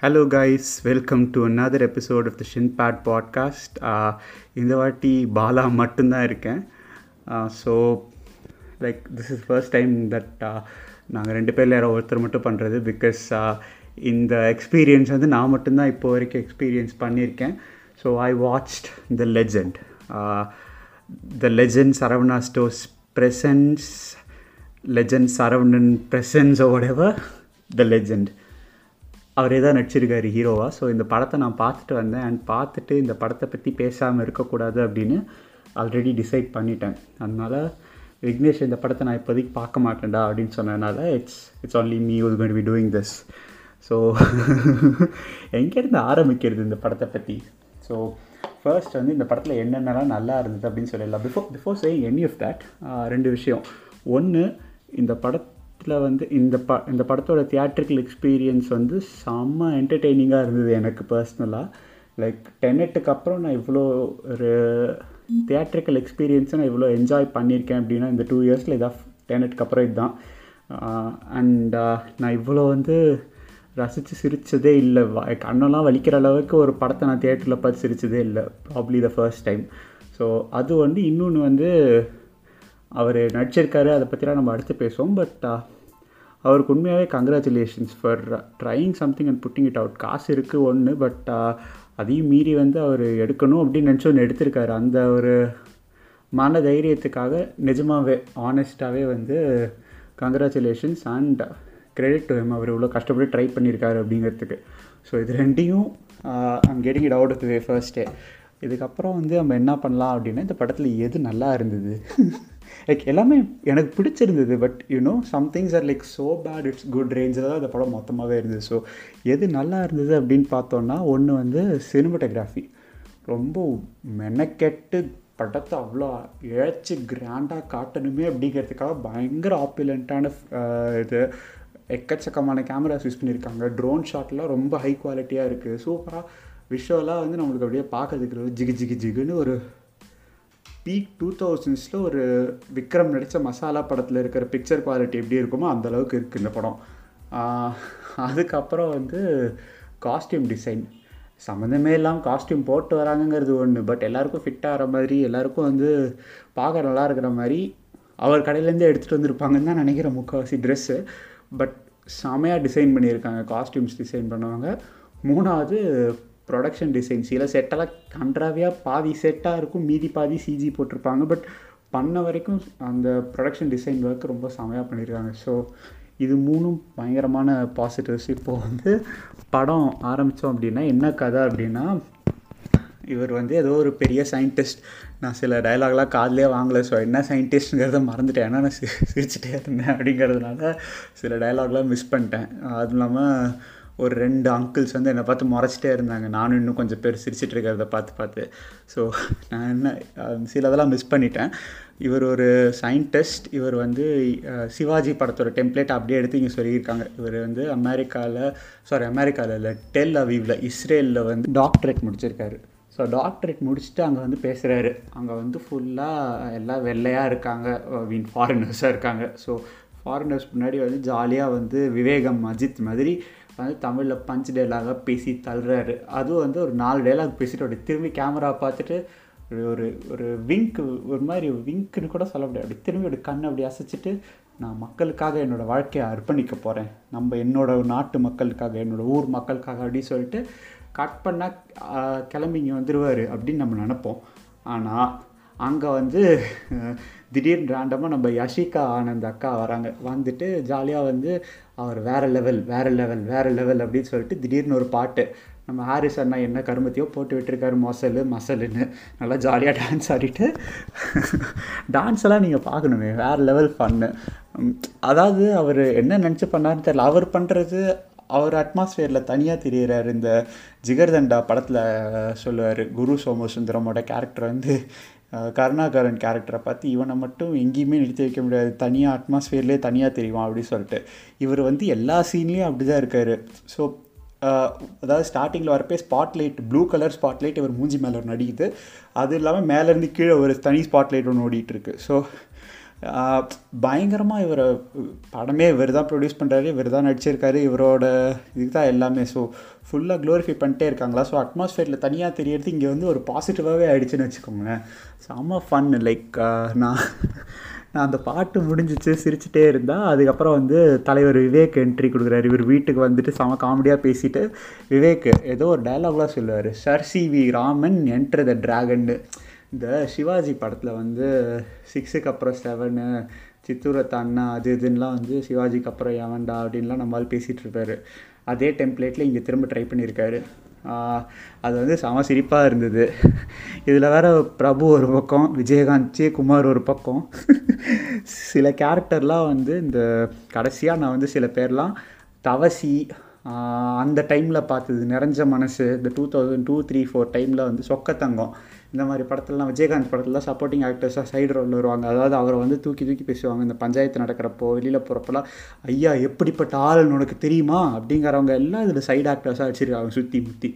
Hello guys welcome to another episode of the ஷின்பேட் podcast இந்த வாட்டி பாலா மட்டும்தான் இருக்கேன். So like this is first time that நாங்கள் ரெண்டு பேரில் யாரோ ஒருத்தர் மட்டும் பண்ணுறது பிகாஸ் uh, இந்த எக்ஸ்பீரியன்ஸ் வந்து நான் மட்டும்தான் இப்போ வரைக்கும் எக்ஸ்பீரியன்ஸ் பண்ணியிருக்கேன். So I watched the legend the legend Saravana stores presence legend Saravanan presence ஓடவர் the legend அவரே தான் நடிச்சிருக்காரு ஹீரோவாக ஸோ இந்த படத்தை நான் பார்த்துட்டு வந்தேன். அண்ட் பார்த்துட்டு இந்த படத்தை பற்றி பேசாமல் இருக்கக்கூடாது அப்படின்னு ஆல்ரெடி டிசைட் பண்ணிட்டேன். அதனால் விக்னேஷ் இந்த படத்தை நான் இப்போதைக்கு பார்க்க மாட்டேன்டா அப்படின்னு சொன்னதுனால it's it's only me will going be doing this so எங்கேருந்து ஆரம்பிக்கிறது இந்த படத்தை பற்றி ஸோ ஃபர்ஸ்ட் வந்து இந்த படத்தில் என்னென்னலாம் நல்லா இருந்தது அப்படின்னு சொல்லிடலாம். Before before saying any of that ரெண்டு விஷயம். ஒன்று இந்த படத்தில் வந்து இந்த ப இந்த படத்தோட தியேட்ரிக்கல் எக்ஸ்பீரியன்ஸ் வந்து செம்ம என்டர்டெய்னிங்காக இருந்தது எனக்கு பர்சனலாக லைக் டென்னெட்டுக்கு அப்புறம் நான் இவ்வளோ ஒரு தியேட்ரிக்கல் எக்ஸ்பீரியன்ஸை நான் இவ்வளோ என்ஜாய் பண்ணியிருக்கேன் அப்படின்னா இந்த டூ இயர்ஸில் இதாக டென்னெட்டுக்கு அப்புறம் இதுதான். அண்ட் நான் இவ்வளோ வந்து ரசித்து சிரித்ததே இல்லை. கண்ணெல்லாம் வலிக்கிற அளவுக்கு ஒரு படத்தை நான் தியேட்டரில் பார்த்து சிரித்ததே இல்லை. Probably the first time so அது வந்து இன்னொன்று வந்து அவர் நடிச்சிருக்காரு. அதை பற்றிலாம் நம்ம அடுத்து பேசுவோம். பட் அவருக்கு உண்மையாகவே congratulations for trying something and putting it out காசு இருக்குது ஒன்று பட் அதையும் மீறி வந்து அவர் எடுக்கணும் அப்படின்னு நினச்சி ஒன்று எடுத்திருக்காரு. அந்த ஒரு மன தைரியத்துக்காக நிஜமாகவே ஆனஸ்ட்டாகவே வந்து congratulations and credit to him அவர் இவ்வளோ கஷ்டப்பட்டு ட்ரை பண்ணியிருக்காரு அப்படிங்கிறதுக்கு. ஸோ இது ரெண்டையும் I'm getting it out of way first day இதுக்கப்புறம் வந்து நம்ம என்ன பண்ணலாம் அப்படின்னா இந்த படத்தில் எது நல்லா இருந்தது? லைக் எல்லாமே எனக்கு பிடிச்சிருந்தது but you know somethings are like so bad it's good ரேஞ்சில் தான் இந்த படம் மொத்தமாகவே இருந்தது. ஸோ எது நல்லா இருந்தது அப்படின்னு பார்த்தோன்னா ஒன்று வந்து சினிமட்டோகிராஃபி ரொம்ப மெனக்கெட்டு படத்தை அவ்வளோ இழைச்சி கிராண்டாக காட்டணுமே அப்படிங்கிறதுக்காக பயங்கர ஆப்புலண்ட்டான இது எக்கச்சக்கமான கேமராஸ் யூஸ் பண்ணியிருக்காங்க. ட்ரோன் ஷாட்லாம் ரொம்ப ஹை குவாலிட்டியாக இருக்குது சூப்பராக விஷுவலாக வந்து நம்மளுக்கு அப்படியே பார்க்கறதுக்கு ஜிகு ஜிகு ஜிகுன்னு ஒரு பீக் டூ தௌசண்ட்ஸில் ஒரு விக்ரம் நடித்த மசாலா படத்தில் இருக்கிற பிக்சர் குவாலிட்டி எப்படி இருக்குமோ அந்தளவுக்கு இருக்குது இந்த படம். அதுக்கப்புறம் வந்து காஸ்டியூம் டிசைன் சம்மந்தமே இல்லாமல் காஸ்டியூம் போட்டு வராங்கங்கிறது ஒன்று பட் எல்லாருக்கும் ஃபிட் ஆகிற மாதிரி எல்லாருக்கும் வந்து பார்க்க நல்லா இருக்கிற மாதிரி அவர் கடையிலேருந்தே எடுத்துகிட்டு வந்திருப்பாங்கன்னு தான் நினைக்கிறேன் முக்கால்வாசி ட்ரெஸ்ஸு பட் செமையாக டிசைன் பண்ணியிருக்காங்க காஸ்டியூம்ஸ் டிசைன் பண்ணுவாங்க. மூணாவது ப்ரொடக்ஷன் டிசைன் சில செட்டெல்லாம் கன்றாவியாக பாதி செட்டாக இருக்கும் மீதி பாதி சிஜி போட்டிருப்பாங்க. பட் பண்ண வரைக்கும் அந்த ப்ரொடக்ஷன் டிசைன் ஒர்க் ரொம்ப செமையாக பண்ணியிருக்காங்க ஸோ இது மூணும் பயங்கரமான பாசிட்டிவ்ஸ் இப்போது வந்து படம் ஆரம்பித்தோம் அப்படின்னா என்ன கதை அப்படின்னா இவர் வந்து ஏதோ ஒரு பெரிய சயின்டிஸ்ட் நான் சில டைலாக்லாம் காதலே வாங்கலை. ஸோ என்ன சயின்டிஸ்ட்டுங்கிறத மறந்துட்டேன். ஏன்னா நான் சி சிரிச்சிட்டே இருந்தேன் அப்படிங்கிறதுனால சில டைலாக்லாம் மிஸ் பண்ணிட்டேன். அதுவும் இல்லாமல் ஒரு ரெண்டு அங்கிள்ஸ் வந்து என்னை பார்த்து முறைச்சிட்டே இருந்தாங்க. நானும் இன்னும் கொஞ்சம் பேர் சிரிச்சிட்டு இருக்கிறத பார்த்து பார்த்து. ஸோ நான் என்ன சிலதெல்லாம் மிஸ் பண்ணிட்டேன். இவர் ஒரு சயின்டிஸ்ட் இவர் வந்து சிவாஜி படத்தோட டெம்ப்ளேட் அப்படியே எடுத்து இங்கே சொல்லியிருக்காங்க. இவர் வந்து அமெரிக்காவில் சாரி அமெரிக்காவில் இல்லை டெல் அவீவில் இஸ்ரேலில் வந்து டாக்டரேட் முடிச்சிருக்காரு. ஸோ டாக்டரேட் முடிச்சுட்டு அங்கே வந்து பேசுகிறாரு அங்கே வந்து ஃபுல்லாக எல்லாம் வெள்ளையாக இருக்காங்க. மீன் ஃபாரினர்ஸாக இருக்காங்க. ஸோ ஃபாரினர்ஸ் முன்னாடி வந்து ஜாலியாக வந்து விவேகம் அஜித் மாதிரி வந்து தமிழில் பஞ்ச் டைலாக பேசி தள்ளுறாரு. அதுவும் வந்து ஒரு நாலு டைலாக் பேசிட்டு அப்படி திரும்பி கேமரா பார்த்துட்டு ஒரு ஒரு விங்க் ஒரு மாதிரி விங்க்குன்னு கூட சொல்ல முடியாது. அப்படி திரும்பி ஒரு கண் அப்படி அசைச்சிட்டு நான் மக்களுக்காக என்னோடய வாழ்க்கையை அர்ப்பணிக்க போகிறேன் நம்ம என்னோடய நாட்டு மக்களுக்காக என்னோடய ஊர் மக்களுக்காக அப்படின்னு சொல்லிட்டு கட் பண்ணால் கிளம்பி இங்கே வந்துடுவார் அப்படின்னு நம்ம நினப்போம். ஆனால் அங்கே வந்து திடீர்னு ரேண்டமாக நம்ம யஷிகா ஆனந்த் அக்கா வராங்க. வந்துட்டு ஜாலியாக வந்து அவர் வேறு லெவல் வேறு லெவல் வேறு லெவல் அப்படின்னு சொல்லிட்டு திடீர்னு ஒரு பாட்டு. நம்ம ஹாரிஸ் அண்ணா என்ன கருமத்தையோ போட்டு விட்டுருக்காரு மொசல் மசலுன்னு. நல்லா ஜாலியாக டான்ஸ் ஆடிட்டு டான்ஸ் எல்லாம் நீங்கள் பார்க்கணுமே வேறு லெவல் ஃபன்னு அதாவது அவர் என்ன நினச்சி பண்ணாருன்னு தெரியல. அவர் பண்ணுறது அவர் அட்மாஸ்ஃபியரில் தனியாக தெரிகிறார் இந்த ஜிகர்தண்டா படத்தில் சொல்லுவார் குரு சோமசுந்தரமோட கேரக்டர் வந்து கருணாகரன் கேரக்டரை பார்த்து இவனை மட்டும் எங்கேயுமே நிறுத்தி வைக்க முடியாது. தனியாக அட்மாஸ்ஃபியர்லேயே தனியாக தெரியுவான் அப்படின்னு சொல்லிட்டு. இவர் வந்து எல்லா சீன்லேயும் அப்படி தான் இருக்கார் ஸோ அதாவது ஸ்டார்டிங்கில் வரப்பே ஸ்பாட்லைட் ப்ளூ கலர் ஸ்பாட்லைட் இவர் மூஞ்சி மேலே ஒன்று அடிக்குது அது இல்லாமல் மேலேருந்து கீழே ஒரு தனி ஸ்பாட்லைட் ஒன்று ஓடிட்டுருக்கு ஸோ பயங்கரமாக இவரை படமே இவர் தான் ப்ரொடியூஸ் பண்ணுறாரு இவர் தான் நடிச்சிருக்காரு இவரோட இதுதான் தான் எல்லாமே ஸோ ஃபுல்லாக க்ளோரிஃபை பண்ணிட்டே இருக்காங்களா? ஸோ அட்மாஸ்ஃபியரில் தனியாக தெரியறது இங்கே வந்து ஒரு பாசிட்டிவாகவே ஆகிடுச்சுன்னு வச்சுக்கோங்களேன். செம்ம ஃபன் லைக் நான் நான் அந்த பாட்டு முடிஞ்சிச்சு சிரிச்சுட்டே இருந்தால் அதுக்கப்புறம் வந்து தலைவர் விவேக் என்ட்ரி கொடுக்குறாரு. இவர் வீட்டுக்கு வந்துட்டு செம காமெடியாக பேசிட்டு விவேக் ஏதோ ஒரு டைலாக்லாம் சொல்லுவார். Sir C V Raman enter the ட்ராகன்னு இந்த சிவாஜி படத்தில் வந்து சிக்ஸுக்கு அப்புறம் செவனு சித்தூரத் அண்ணா அது இதுன்னெலாம் வந்து சிவாஜிக்கு அப்புறம் எவன்டா அப்படின்லாம் நம்மளால் பேசிகிட்டு இருப்பார். அதே டெம்ப்ளேட்டில் இங்கே திரும்ப ட்ரை பண்ணியிருக்காரு. அது வந்து செம சிரிப்பாக இருந்தது. இதில் வேற பிரபு ஒரு பக்கம் விஜயகாந்த் குமார் ஒரு பக்கம். சில கேரக்டர்லாம் வந்து இந்த கடைசியாக நான் வந்து சில பேர்லாம் தவசி அந்த டைமில் பார்த்தது நிறைஞ்ச மனசு இந்த two thousand two three four டைமில் வந்து சொக்கத்தங்கம். இந்த மாதிரி படத்துலலாம் விஜயகாந்த் படத்துலலாம் சப்போர்ட்டிங் ஆக்டர்ஸாக சைடு ரோலில் வருவாங்க. அதாவது அவரை வந்து தூக்கி தூக்கி பேசுவாங்க. இந்த பஞ்சாயத்து நடக்கிறப்போ வெளியில் போகிறப்பெல்லாம் ஐயா எப்படிப்பட்ட ஆள் உனக்கு தெரியுமா? அப்படிங்கிறவங்க எல்லாம் இதில் சைடு ஆக்டர்ஸாக வச்சுருக்காங்க சுற்றி முற்றி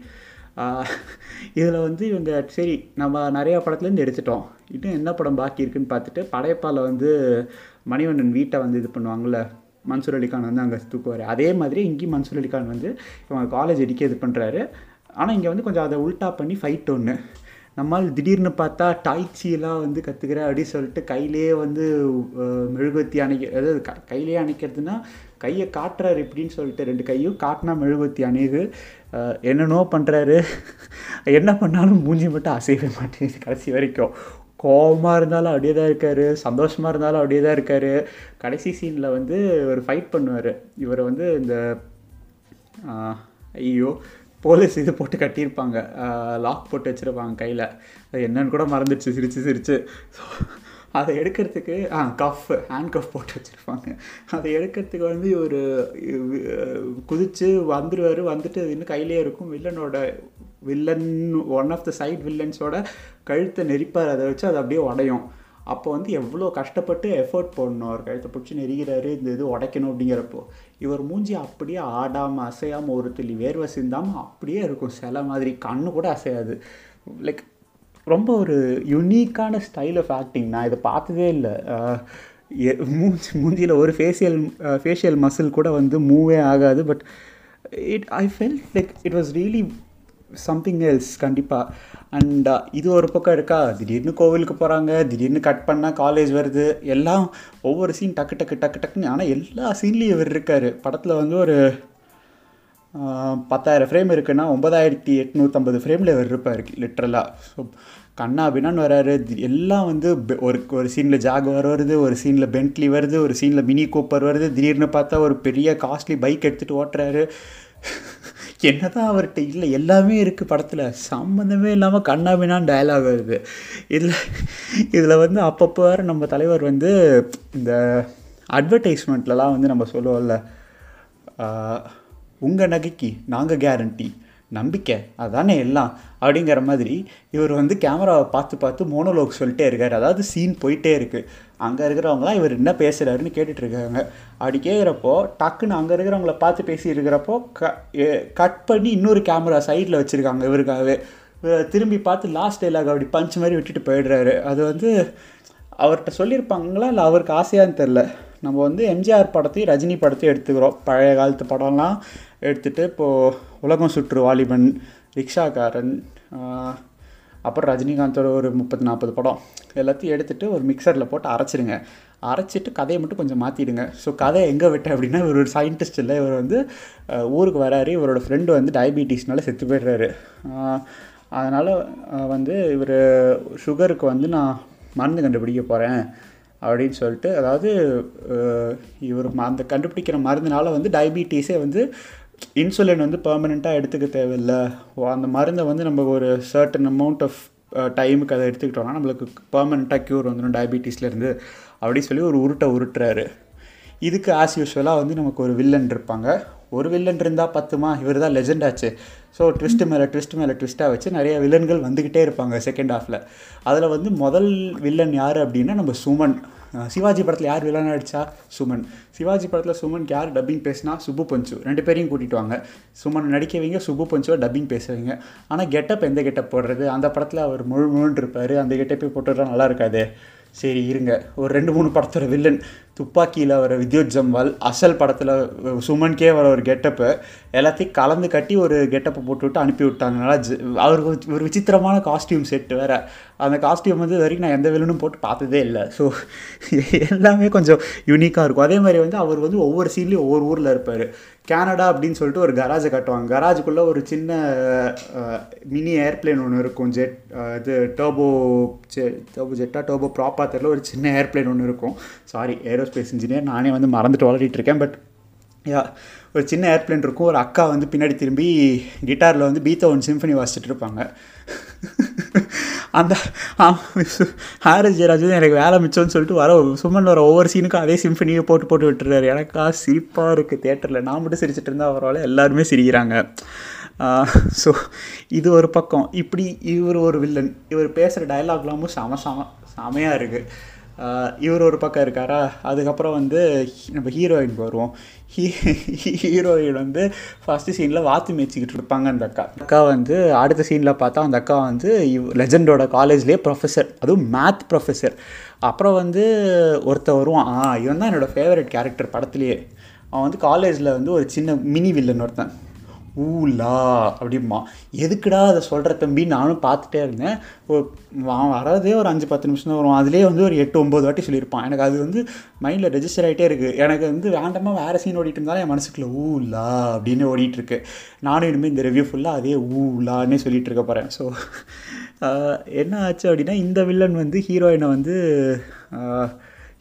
இதில் வந்து இவங்க சரி நம்ம நிறையா படத்துலேருந்து எடுத்துட்டோம். இன்னும் என்ன படம் பாக்கி இருக்குன்னு பார்த்துட்டு படையப்பாவில் வந்து மணிவண்ணன் வீட்டை வந்து இது பண்ணுவாங்கள்ல மன்சூர் அலிகான் வந்து அங்கே தூக்குவார். அதே மாதிரி இங்கேயும் மன்சூர் அலிகான் வந்து இவங்க காலேஜ் அடிக்க இது பண்ணுறாரு ஆனால் இங்கே வந்து கொஞ்சம் அதை உல்ட்டா பண்ணி ஃபைட் ஒன்று நம்மால் திடீர்னு பார்த்தா டாய்ச்சியெல்லாம் வந்து கற்றுக்கிற அப்படின்னு சொல்லிட்டு கையிலேயே வந்து மெழுகுவத்தி அணைக்க அதாவது க கையிலேயே அணைக்கிறதுனா கையை காட்டுறாரு இப்படின்னு சொல்லிட்டு ரெண்டு கையும் காட்டினா மெழுகுவத்தி அணையுது. என்னென்னோ பண்ணுறாரு என்ன பண்ணாலும் மூஞ்சி மட்டும் அசையவே மாட்டேங்குது கடைசி வரைக்கும். கோபமாக இருந்தாலும் அப்படியே தான் இருக்கார். சந்தோஷமாக இருந்தாலும் அப்படியே தான் இருக்கார். கடைசி சீனில் வந்து ஒரு ஃபைட் பண்ணுவார். இவர் வந்து இந்த ஐயோ போலீஸ் இது போட்டு கட்டியிருப்பாங்க. லாக் போட்டு வச்சுருப்பாங்க கையில். அது என்னன்னு கூட மறந்துடுச்சு. சிரித்து சிரித்து ஸோ அதை எடுக்கிறதுக்கு ஆ கஃப் ஹேண்ட் கஃப் போட்டு வச்சுருப்பாங்க. அதை எடுக்கிறதுக்கு வந்து ஒரு குதித்து வந்துடுவார் வந்துட்டு இன்னும் கையிலே இருக்கும். வில்லனோட villain one of the side வில்லன்ஸோட கழுத்தை நெரிப்பார். அதை வச்சு அது அப்படியே உடையும். அப்போ வந்து எவ்வளோ கஷ்டப்பட்டு எஃபர்ட் போடணும் அவர் கழுத்தை பிடிச்சி நெருகிறாரு இந்த இது உடைக்கணும் அப்படிங்கிறப்போ இவர் மூஞ்சி அப்படியே ஆடாமல் அசையாமல் ஒரு துளி வேர்வை சிந்தாமல் அப்படியே இருக்கும். சில மாதிரி கண்ணு கூட அசையாது. லைக் ரொம்ப ஒரு யுனிக்கான ஸ்டைல் ஆஃப் ஆக்டிங் நான் இதை பார்த்ததே இல்லை. மூஞ்சி மூஞ்சியில் ஒரு ஃபேஷியல் ஃபேஷியல் மசில் கூட வந்து மூவே ஆகாது. But it I felt like it was really something else கண்டிப்பாக அண்ட் இது ஒரு பக்கம் இருக்கா? திடீர்னு கோவிலுக்கு போகிறாங்க திடீர்னு கட் பண்ணால் காலேஜ் வருது. எல்லாம் ஒவ்வொரு சீன் டக்கு டக்கு டக்கு டக்குன்னு. ஆனால் எல்லா சீன்லேயும் இவர் இருக்கார். படத்தில் வந்து ஒரு பத்தாயிரம் ஃப்ரேம் இருக்குன்னா ஒன்பதாயிரத்தி எட்நூற்றம்பது ஃப்ரேமில் இவர் இருப்பார் லிட்ரலாக ஸோ கண்ணா பின்னான்னு வராரு. எல்லாம் வந்து ஒரு ஒரு சீனில் ஜாகுவார் வருது ஒரு சீனில் பென்ட்லி வருது ஒரு சீனில் மினி கூப்பர் வருது. திடீர்னு பார்த்தா ஒரு பெரிய காஸ்ட்லி பைக் எடுத்துகிட்டு ஓட்டுறாரு. என்னதான் அவர்கிட்ட இல்லை எல்லாமே இருக்குது படத்தில். சம்மந்தமே இல்லாமல் கண்ணாமினான் டயலாக் வருது இதில் இதில் வந்து அப்பப்போ வேறு நம்ம தலைவர் வந்து இந்த அட்வர்டைஸ்மெண்ட்லலாம் வந்து நம்ம சொல்லுவோம்ல உங்கள் நகைக்கு நாங்கள் கேரண்டி நம்பிக்கை. அதானே எல்லாம். அப்படிங்கிற மாதிரி இவர் வந்து கேமராவை பார்த்து பார்த்து மோனோலோக் சொல்லிட்டே இருக்கார். அதாவது சீன் போயிட்டே இருக்குது அங்கே இருக்கிறவங்களாம் இவர் என்ன பேசுகிறாருன்னு கேட்டுட்ருக்காங்க அப்படி கேட்குறப்போ டக்குன்னு அங்கே இருக்கிறவங்கள பார்த்து பேசியிருக்கிறப்போ க கட் பண்ணி இன்னொரு கேமரா சைடில் வச்சுருக்காங்க இவருக்காகவே. திரும்பி பார்த்து லாஸ்ட் டைலாக் அப்படி பஞ்ச் மாதிரி விட்டுட்டு போயிடுறாரு. அது வந்து அவர்கிட்ட சொல்லியிருப்பாங்களா? இல்லை அவருக்கு ஆசையான்னு தெரில நம்ம வந்து எம்ஜிஆர் படத்தையும் ரஜினி படத்தையும் எடுத்துக்கிறோம். பழைய காலத்து படம்லாம் எடுத்துகிட்டு இப்போது உலகம் சுற்று வாலிபன் ரிக்ஷாக்காரன் அப்புறம் ரஜினிகாந்தோட ஒரு முப்பது நாற்பது படம். எல்லாத்தையும் எடுத்துகிட்டு ஒரு மிக்சரில் போட்டு அரைச்சிடுங்க அரைச்சிட்டு கதையை மட்டும் கொஞ்சம் மாற்றிடுங்க ஸோ கதை எங்கே விட்டேன் அப்படின்னா இவர் ஒரு சயின்டிஸ்ட் இல்லை. இவர் வந்து ஊருக்கு வராரு. இவரோட ஃப்ரெண்டு வந்து டயபிட்டிஸ்னால செத்து போயிடுறாரு. அதனால் வந்து இவர் சுகருக்கு வந்து நான் மருந்து கண்டுபிடிக்க போகிறேன் அப்படின்னு சொல்லிட்டு அதாவது இவர் அந்த கண்டுபிடிக்கிற மருந்தினால் வந்து டயபிட்டிஸே வந்து இன்சுலின் வந்து பர்மனெண்ட்டாக எடுத்துக்க தேவையில்லை. அந்த மருந்தை வந்து நம்ம ஒரு சர்டன் அமௌண்ட் ஆஃப் டைமுக்கு அதை எடுத்துக்கிட்டோம்னா நம்மளுக்கு பர்மனெண்ட்டாக க்யூர் வந்துடும் டயபிட்டிஸ்லேருந்து அப்படின்னு சொல்லி ஒரு உருட்டை உருட்டுறாரு. இதுக்கு ஆஸ் யூஸ்வலாக வந்து நமக்கு ஒரு வில்லன் இருப்பாங்க. ஒரு வில்லன் இருந்தால் பத்துமா? இவர் தான் லெஜெண்ட் ஆச்சு. ஸோ ட்விஸ்ட்டு மேலே ட்விஸ்ட் மேலே ட்விஸ்ட்டாக வச்சு நிறைய வில்லன்கள் வந்துக்கிட்டே இருப்பாங்க செகண்ட் ஹாஃபில் அதில் வந்து முதல் வில்லன் யார் அப்படின்னா நம்ம சுமன். சிவாஜி படத்தில் யார் வில்லன் அடித்தா சுமன். சிவாஜி படத்தில் சுமனுக்கு யார் டப்பிங் பேசினா சுப்பு பஞ்சு ரெண்டு பேரையும் கூட்டிகிட்டு வாங்க. சுமன் நடிக்கவங்க சுப்பு பஞ்சுவை டப்பிங் பேசுவீங்க. ஆனால் கெட்டப் எந்த கெட்டப் போடுறது? அந்த படத்தில் அவர் முழு முழுன்னு இருப்பார் அந்த கெட்டப்பே போட்டுறா நல்லா இருக்காது. சரி இருங்க. ஒரு ரெண்டு மூணு படத்தோட வில்லன் துப்பாக்கியில் வர வித்யோத் ஜம்வால் அசல் படத்தில் சுமன்கே வர ஒரு கெட்டப்பு எல்லாத்தையும் கலந்து கட்டி ஒரு கெட்டப்பை போட்டு விட்டு அனுப்பி விட்டாங்கனால ஜ அவருக்கு ஒரு விசித்திரமான காஸ்டியூம் செட்டு வேறு. அந்த காஸ்டியூம் வந்து இது வரைக்கும் நான் எந்த வில்லனும் போட்டு பார்த்ததே இல்லை. ஸோ எல்லாமே கொஞ்சம் யூனிக்காக இருக்கும். அதே மாதிரி வந்து அவர் வந்து ஒவ்வொரு சீன்லேயும் ஒவ்வொரு ஊரில் இருப்பார். கேனடா அப்படின்னு சொல்லிட்டு ஒரு கராஜை கட்டுவாங்க. கராஜுக்குள்ளே ஒரு சின்ன மினி ஏர்பிளேன் ஒன்று இருக்கும். ஜெட் இது டர்போ ஜெ டர்போ ஜெட்டா டர்போ ப்ராப்பாக தெரியல ஒரு சின்ன ஏர்பிளேன் ஒன்று இருக்கும். சாரி ஏரோஸ்பேஸ் இன்ஜினியர் நானே வந்து மறந்துட்டு வளரிட்டு இருக்கேன். பட் யா ஒரு சின்ன ஏர்பிளேன் இருக்கும். ஒரு அக்கா வந்து பின்னாடி திரும்பி கிட்டாரில் வந்து பீத்தோவன் சிம்ஃபனி வாசிச்சுட்டு இருப்பாங்க. அந்த ஹாரிஸ் ஜெயராஜ் வந்து எனக்கு வேலை மிச்சம்னு சொல்லிட்டு வர சுமன் வர ஒவ்வொரு சீனுக்கும் அதே சிம்ஃபனியை போட்டு போட்டு விட்டுறாரு. எனக்கா சிரிப்பாக இருக்குது தேட்டரில் நான் மட்டும் சிரிச்சிட்டு இருந்தால் அவரால் எல்லாருமே சிரிக்கிறாங்க. ஸோ இது ஒரு பக்கம். இப்படி இவர் ஒரு வில்லன் இவர் பேசுகிற டயலாக்லாமும் செம செம செமையாக இருக்குது இவர் ஒரு பக்கம் இருக்காரா? அதுக்கப்புறம் வந்து நம்ம ஹீரோயின் வருவோம். ஹீ ஹீரோயின் வந்து ஃபஸ்ட்டு சீனில் வாத்து மேய்ச்சிக்கிட்டு இருப்பாங்க அந்த அக்கா. அக்கா வந்து அடுத்த சீனில் பார்த்தா அந்த அக்கா வந்து லெஜண்டோட காலேஜ்லேயே ப்ரொஃபஸர் அதுவும் மேத் ப்ரொஃபஸர் அப்புறம் வந்து ஒருத்தர் வருவான். ஆ இவன் தான் என்னோடய ஃபேவரட் கேரக்டர் படத்துலேயே. அவன் வந்து காலேஜில் வந்து ஒரு சின்ன மினி வில்லன் ஒருத்தன். ஊலா அப்படிமா எதுக்குடா அதை சொல்கிற தம்பி? நானும் பார்த்துட்டே இருந்தேன். அவன் வரதே ஒரு அஞ்சு பத்து நிமிஷம் தான் வரும். அதுலேயே வந்து ஒரு எட்டு ஒம்பது வாட்டி சொல்லியிருப்பான். எனக்கு அது வந்து மைண்டில் ரெஜிஸ்டர் ஆகிட்டே இருக்குது எனக்கு வந்து வேண்டாமல் வேறு சீன் ஓடிட்டு இருந்தாலும் என் மனசுக்குள்ள ஊலா அப்படின்னு ஓடிட்டுருக்கு நானும் இனிமேல் இந்த ரிவ்யூ ஃபுல்லாக அதே ஊலான்னே சொல்லிகிட்டு இருக்க போகிறேன் ஸோ என்ன ஆச்சு அப்படின்னா இந்த வில்லன் வந்து ஹீரோயினை வந்து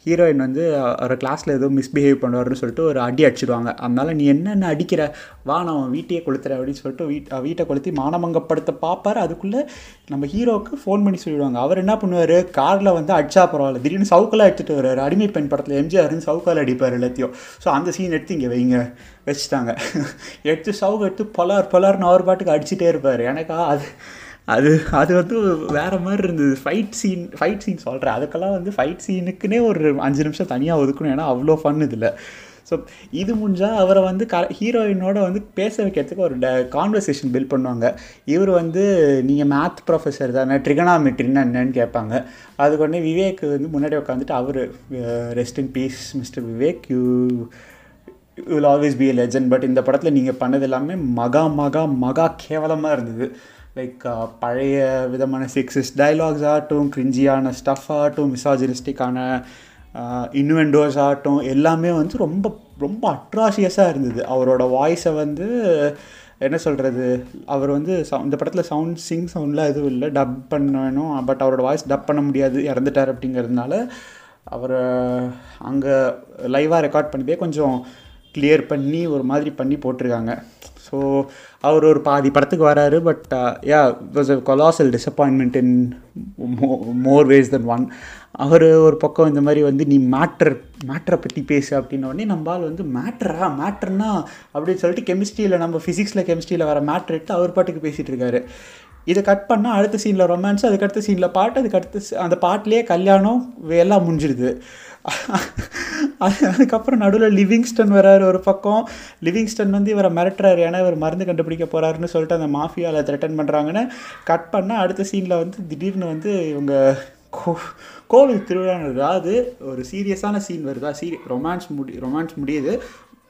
ஹீரோயின் வந்து ஒரு கிளாஸில் ஏதோ மிஸ்பிஹேவ் பண்ணுவார்னு சொல்லிட்டு ஒரு அடி அடிச்சிடுவாங்க. அதனால் நீ என்னென்ன அடிக்கிற? வா நான் வீட்டையே கொளுத்துற அப்படின்னு சொல்லிட்டு வீட் வீட்டை கொளுத்தி மானமங்கப்படுத்த பார்ப்பார் அதுக்குள்ளே நம்ம ஹீரோவுக்கு ஃபோன் பண்ணி சொல்லிடுவாங்க. அவர் என்ன பண்ணுவார்? காரில் வந்து அடிச்சா பரவாயில்ல. திடீர்னு சவுக்கெல்லாம் எடுத்துகிட்டு வர்றாரு அடிமை பெண் படத்தில் எம்ஜிஆர்னு சவுக்கால் அடிப்பார் எல்லாத்தையும். ஸோ அந்த சீன் எடுத்து இங்கே வைங்க. வச்சுட்டாங்க. எடுத்து சவுக்கு எடுத்து பலார் பலார்னு அவர் பாட்டுக்கு அடிச்சுட்டே இருப்பார். எனக்கா அது அது அது வந்து வேறு மாதிரி இருந்தது. ஃபைட் சீன் ஃபைட் சீன் சொல்கிறேன் அதுக்கெல்லாம் வந்து ஃபைட் சீனுக்குன்னே ஒரு அஞ்சு நிமிஷம் தனியாக ஒதுக்கணும். ஏன்னா அவ்வளோ ஃபன் இதில். ஸோ இது முடிஞ்சால் அவரை வந்து க ஹீரோயினோட வந்து பேச வைக்கிறதுக்கு ஒரு ட கான்வர்சேஷன் பில்ட் பண்ணுவாங்க. இவர் வந்து நீங்கள் மேத் ப்ரொஃபஸர் தானே. ட்ரிகனாமெட்ரின்னு என்னன்னு கேட்பாங்க. அதுக்கு உடனே விவேக் வந்து முன்னாடி உட்காந்துட்டு அவர் rest in peace mister Vivek. You will always be a legend but இந்த படத்தில் நீங்கள் பண்ணது எல்லாமே மகா மகா மகா கேவலமாக இருந்தது. லைக் uh, பழைய விதமான செக்ஸஸ் டைலாக்ஸ் ஆகட்டும் கிரிஞ்சியான ஸ்டஃப் ஆகட்டும் மிசாஜினிஸ்டிக்கான இன்வெண்டோஸ் uh, ஆகட்டும் எல்லாமே வந்து ரொம்ப ரொம்ப அட்ராஷியஸாக இருந்தது. அவரோட வாய்ஸை வந்து என்ன சொல்கிறது அவர் வந்து சவு இந்த படத்தில் சவுண்ட் சிங் சவுண்ட்லாம் எதுவும் இல்லை. டப் பண்ணணும் பட் அவரோட வாய்ஸ் டப் பண்ண முடியாது இறந்துட்டார் அப்படிங்கிறதுனால அவரை அங்கே லைவாக ரெக்கார்ட் பண்ணிட்டே கொஞ்சம் கிளியர் பண்ணி ஒரு மாதிரி பண்ணி போட்டிருக்காங்க. ஸோ அவர் ஒரு பாதி படத்துக்கு வராரு but yeah was a colossal disappointment in more ways than one அவர் ஒரு பக்கம் இந்த மாதிரி வந்து நீ மேட்ரு மேட்ரை பற்றி பேசு அப்படின்னோடனே நம்மால் வந்து மேட்ரா மேட்ருனா அப்படின்னு சொல்லிட்டு கெமிஸ்ட்ரியில் நம்ம ஃபிசிக்ஸில் கெமிஸ்ட்ரியில் வர மேட்ரு எடுத்து அவர் பாட்டுக்கு பேசிகிட்டு இருக்காரு. இதை கட் பண்ணால் அடுத்த சீனில் ரொமான்ஸ் அதுக்கு அடுத்த சீனில் பாட்டு அதுக்கு அடுத்த அந்த பாட்டிலே கல்யாணம் எல்லாம் முடிஞ்சிடுது அது அதுக்கப்புறம் நடுவில் லிவிங்ஸ்டன் வராரு ஒரு பக்கம். லிவிங்ஸ்டன் வந்து இவரை மிரட்டுறாரு. ஏன்னா இவர் மருந்து கண்டுபிடிக்க போகிறாருன்னு சொல்லிட்டு அந்த மாஃபியாவில் த்ரெட்டன் பண்ணுறாங்கன்னு கட் பண்ணால் அடுத்த சீனில் வந்து திடீர்னு வந்து இவங்க கோ கோவில் திருவிழான்னு அதாவது ஒரு சீரியஸான சீன் வருதா. சீரி ரொமான்ஸ் முடி ரொமான்ஸ் முடியுது.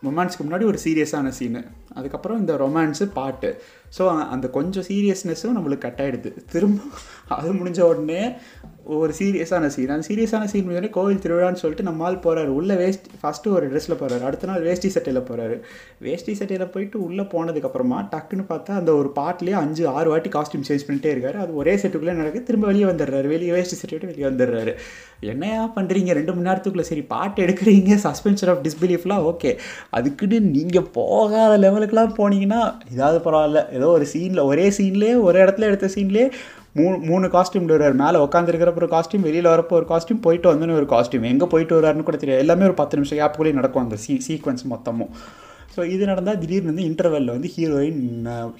ரொமான்ஸ்க்கு முன்னாடி ஒரு சீரியஸான சீனு அதுக்கப்புறம் இந்த ரொமான்ஸு பாட்டு. ஸோ அந்த கொஞ்சம் சீரியஸ்னஸும் நம்மளுக்கு கட் ஆகிடுது திரும்ப அது முடிஞ்ச உடனே ஒரு சீரியஸான சீன் அந்த சீரியஸான சீன் முடிஞ்சோடனே கோவில் திருவிழான்னு சொல்லிட்டு நம்மால் போகிறாரு உள்ளே வேஸ்ட் ஃபஸ்ட்டு ஒரு ட்ரெஸ்ஸில் போகிறாரு அடுத்த நாள் வேஷ்டி சட்டையில் போகிறாரு வேஷ்டி சட்டையில் போயிட்டு உள்ளே போனதுக்கப்புறமா டக்குன்னு பார்த்தா அந்த ஒரு பாட்டிலே அஞ்சு ஆறு வாட்டி காஸ்டியூம் சேஞ்ச் பண்ணிட்டே இருக்காரு. அது ஒரே செட்டுக்குள்ளே நடக்குது. திரும்ப வெளியே வந்துடுறாரு. வெளியே வேஷ்டி சட்டை விட்டு வெளியே வந்துடுறாரு. என்னையா பண்ணுறீங்க ரெண்டு மணி நேரத்துக்குள்ளே சரி பாட்டு எடுக்கிறீங்க. சஸ்பென்ஷன் ஆஃப் டிஸ்பிலீஃப்லாம் ஓகே அதுக்குன்னு நீங்கள் போகாத லெவலுக்குலாம் போனீங்கன்னா இதாவது பரவாயில்ல. ஏதோ ஒரு சீனில் ஒரே சீன்லேயே ஒரே இடத்துல எடுத்த சீன்லேயே மூணு மூணு காஸ்டியூம் வருவார் மேலே உட்காந்துருக்கிறப்ப ஒரு காஸ்ட்யூம் வெளியில் வரப்போ ஒரு காஸ்டியூம் போயிட்டு வந்தோன்னு ஒரு காஸ்டியூம் எங்கே போயிட்டு வர்றாருன்னு கூட தெரியாது. எல்லாமே ஒரு பத்து நிமிஷம் கேப்புக்குள்ளேயே நடக்கும் அந்த சீ சீக்வன்ஸ் மொத்தமும். ஸோ இது நடந்தால் திடீர்னு வந்து இன்டர்வெல்லில் வந்து ஹீரோயின்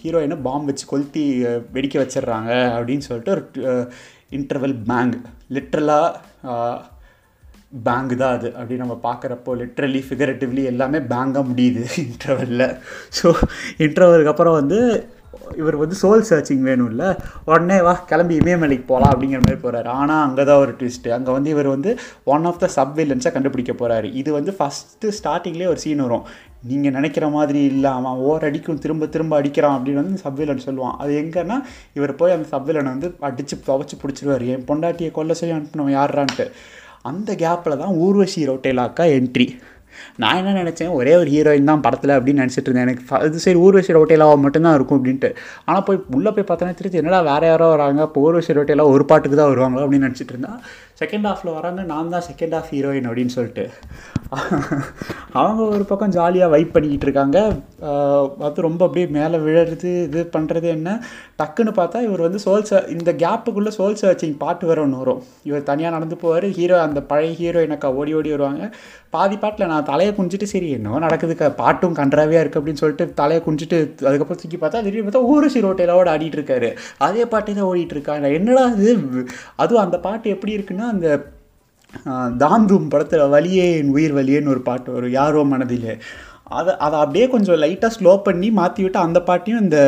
ஹீரோயினை பாம்பு வச்சு கொளுத்தி வெடிக்க வச்சிடுறாங்க அப்படின்னு சொல்லிட்டு ஒரு இன்டர்வெல் பேங்க் லிட்ரலாக பேங்க் தான் அது. அப்படி நம்ம பார்க்குறப்போ லிட்ரலி ஃபிகரட்டிவ்லி எல்லாமே பேங்காக முடியுது இன்டர்வலில் ஸோ இன்டர்வலுக்கு அப்புறம் வந்து இவர் வந்து சோல் சர்ச்சிங் வேணும்ல. உடனே வா கிளம்பி இமயமலைக்கு போகலாம் அப்படிங்கிற மாதிரி போகிறாரு ஆனால் அங்கே தான் ஒரு ட்விஸ்ட்டு அங்கே வந்து இவர் வந்து ஒன் ஆஃப் த சப் வில்லன்ஸாக கண்டுபிடிக்க போகிறாரு இது வந்து ஃபஸ்ட்டு ஸ்டார்டிங்லேயே ஒரு சீன் வரும். நீங்கள் நினைக்கிற மாதிரி இல்லை அவன் ஓர் அடிக்கும் திரும்ப திரும்ப அடிக்கிறான் அப்படின்னு வந்து சப்விலன் சொல்லுவான். அது எங்கன்னா இவர் போய் அந்த சப்விலனை வந்து அடித்து துவச்சி பிடிச்சிருவார். என் பொண்டாட்டியை கொல்ல சொல்லி அனுப்பினவன் யாரான்ட்டு அந்த கேப்பில் தான் ஊர்வசி ரோட்டேலாக்கா என்ட்ரி நான் என்ன நினச்சேன்? ஒரே ஒரு ஹீரோயின் தான் படத்தில் அப்படின்னு நினச்சிட்டு இருந்தேன். எனக்கு அது இது சரி ஊர்வசி ரோட்டேலாவை மட்டும்தான் இருக்கும் அப்படின்ட்டு. ஆனால் போய் உள்ளே போய் பார்த்தோன்னா திருச்சி என்னடா வேறு யாரோ வராங்க? இப்போ ஊர்வசி ரோட்டேலா ஒரு பாட்டுக்கு தான் வருவாங்களோ அப்படின்னு நினச்சிட்டு இருந்தா செகண்ட் ஹாஃபில் வராங்க நான் தான் செகண்ட் ஹாஃப் ஹீரோயின் அப்படின்னு சொல்லிட்டு. அவங்க ஒரு பக்கம் ஜாலியாக வைப் பண்ணிக்கிட்டு இருக்காங்க. பார்த்து அது ரொம்ப அப்படியே மேலே விழுறது இது பண்ணுறது என்ன? டக்குன்னு பார்த்தா இவர் வந்து சோல் ச இந்த கேப்புக்குள்ளே சோல் சர்ச்சிங் பாட்டு வர ஒன்று வரும். இவர் தனியாக நடந்து போவார் ஹீரோ அந்த பழைய ஹீரோ எனக்கா ஓடி ஓடி வருவாங்க. பாதி பாட்டில் நான் தலையை குஞ்சிட்டு சரி என்னவோ நடக்குதுக்கா பாட்டும் கன்றாவியாக இருக்குது அப்படின்னு சொல்லிட்டு தலையை குஞ்சிட்டு அதுக்கப்புறம் தூக்கி பார்த்தா திடீர்னு பார்த்தா ஊருசி ரோட்டையிலோட ஆடிட்டு இருக்காரு. அதே பாட்டே தான் ஓடிட்டு இருக்காங்க. என்னடா இது? அதுவும் அந்த பாட்டு எப்படி இருக்குன்னா அந்த ஆஹ், ரூம் படத்தில் வலியே என் உயிர் வலியேன்னு ஒரு பாட்டு வரும். யாரோ மனதிலே. அதை அதை அப்படியே கொஞ்சம் லைட்டாக ஸ்லோ பண்ணி மாற்றி விட்டு அந்த பாட்டையும் இந்த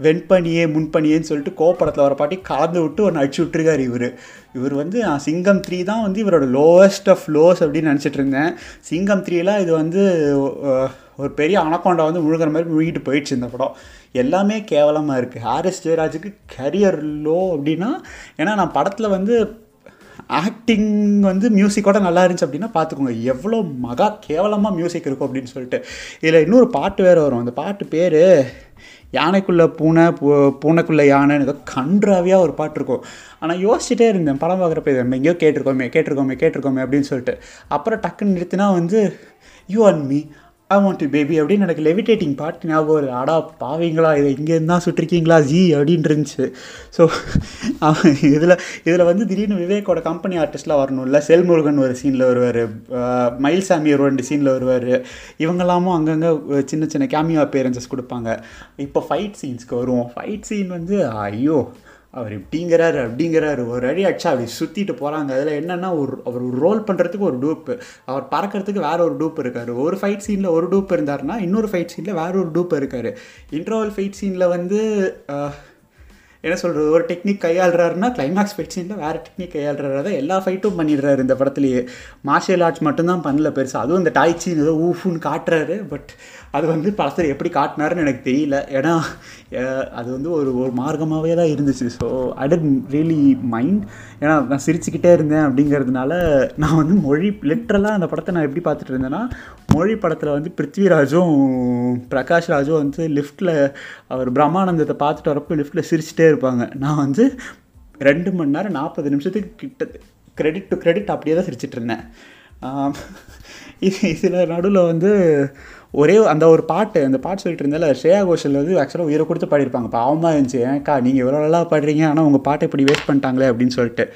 வெண்பனியே முன்பனியேன்னு சொல்லிட்டு கோப்படத்தில் வர பாட்டி கலந்து விட்டு ஒன்று அடிச்சு விட்டுருக்கார் இவர். இவர் வந்து நான் சிங்கம் த்ரீ தான் வந்து இவரோட லோவஸ்ட் ஆஃப் லோஸ் அப்படின்னு நினச்சிட்டு இருந்தேன். சிங்கம் த்ரீலாம் இது வந்து ஒரு பெரிய அனக்கொண்டா வந்து முழுகிற மாதிரி முழுகிட்டு போயிடுச்சு இந்த படம். எல்லாமே கேவலமாக இருக்குது ஹாரிஸ் ஜெயராஜுக்கு கரியர் லோ அப்படின்னா ஏன்னா நான் படத்தில் வந்து ஆக்டிங் வந்து மியூசிக்கோட நல்லா இருந்துச்சு அப்படின்னா பார்த்துக்கோங்க எவ்வளோ மகா கேவலமாக மியூசிக் இருக்கும் அப்படின்னு சொல்லிட்டு. இதில் இன்னொரு பாட்டு வேறு வரும். அந்த பாட்டு பேர் யானைக்குள்ளே பூனை பூ பூனைக்குள்ளே யானைன்னு ஏதோ கன்றாவியாக ஒரு பாட்டு இருக்கும். ஆனால் யோசிச்சுட்டே இருந்தேன். படம் பார்க்குறப்ப இதை நம்ம எங்கேயோ கேட்டிருக்கோமே கேட்டிருக்கோமே கேட்டிருக்கோமே அப்படின்னு சொல்லிட்டு. அப்புறம் டக்குன்னு நிறுத்தினா வந்து you and me I want you baby அப்படின்னு எனக்கு லெவிடேட்டிங் பாட்டு ஞாபகம் வருது. அடா பாவீங்களா இதை இங்கேருந்து தான் சுட்டிருக்கீங்களா ஜி அப்படின்னு இருந்துச்சு. ஸோ இதில் இதில் வந்து திடீர்னு விவேக்கோட கம்பெனி ஆர்டிஸ்ட்லாம் வரணும்ல. செல்முருகன் ஒரு சீனில் வருவார். மயில்சாமி ஒரு ரெண்டு சீனில் வருவார். இவங்கெல்லாமும் அங்கங்கே சின்ன சின்ன கேமியோ அப்பேரன்சஸ் கொடுப்பாங்க. இப்போ ஃபைட் சீன்ஸ்க்கு வருவோம். ஃபைட் சீன் வந்து ஐயோ அவர் இப்படிங்கிறாரு அப்படிங்கிறாரு. ஒரு அடி அடிச்சா அப்படி சுற்றிட்டு போகிறாங்க அதில் என்னென்னா ஒரு அவர் ஒரு ரோல் பண்ணுறதுக்கு ஒரு டூப்பு அவர் பறக்கிறதுக்கு வேற ஒரு டூப் இருக்கார். ஒரு ஃபைட் சீனில் ஒரு டூப் இருந்தார்னா இன்னொரு ஃபைட் சீனில் வேற ஒரு டூப் இருக்கார். இன்டர்வல் ஃபைட் சீனில் வந்து என்ன சொல்கிறது ஒரு டெக்னிக் கையாளுறாருன்னா கிளைமாக்ஸ் ஃபைட் சீனில் வேறு டெக்னிக் கையாளுறாரு. தான் எல்லா ஃபைட்டும் பண்ணிடுறாரு இந்த படத்துலேயே. மார்ஷியல் ஆர்ட்ஸ் மட்டும்தான் பண்ணல பெருசு. அதுவும் இந்த டாய்ச்சின்னு ஏதோ ஊஃபுன்னு காட்டுறாரு. பட் அது வந்து பலசர் எப்படி காட்டினாருன்னு எனக்கு தெரியல. ஏன்னா அது வந்து ஒரு ஒரு மார்க்கமாகவே தான் இருந்துச்சு. So I didn't really mind ஏன்னா நான் சிரிச்சுக்கிட்டே இருந்தேன் அப்படிங்கிறதுனால நான் வந்து மொழி லிட்ரலாக அந்த படத்தை நான் எப்படி பார்த்துட்டு இருந்தேன்னா மொழி படத்தில் வந்து பிருத்விராஜும் பிரகாஷ் ராஜும் வந்து லிஃப்ட்டில் அவர் பிரம்மானந்தத்தை பார்த்துட்டு வரப்போ லிஃப்ட்டில் சிரிச்சிட்டே இருப்பாங்க. நான் வந்து ரெண்டு மணி நேரம் நாற்பது நிமிஷத்துக்கு கிட்ட கிரெடிட் டு கிரெடிட் அப்படியே தான் சிரிச்சிட்டு இருந்தேன். இது இதில் நடுவில் வந்து ஒரே அந்த ஒரு பாட்டு அந்த பாட்டு சொல்லிட்டு இருந்தால ஸ்ரேயா கோஷல் வந்து ஆக்சுவலாக உயிரை கொடுத்து பாடியிருப்பாங்க. பாவமாக இருந்துச்சு. ஏன்க்கா நீங்கள் இவ்வளோ நல்லா பாடுறீங்க ஆனால் உங்கள் பாட்டை இப்படி வேஸ்ட் பண்ணிட்டாங்களே அப்படின்னு சொல்லிட்டு.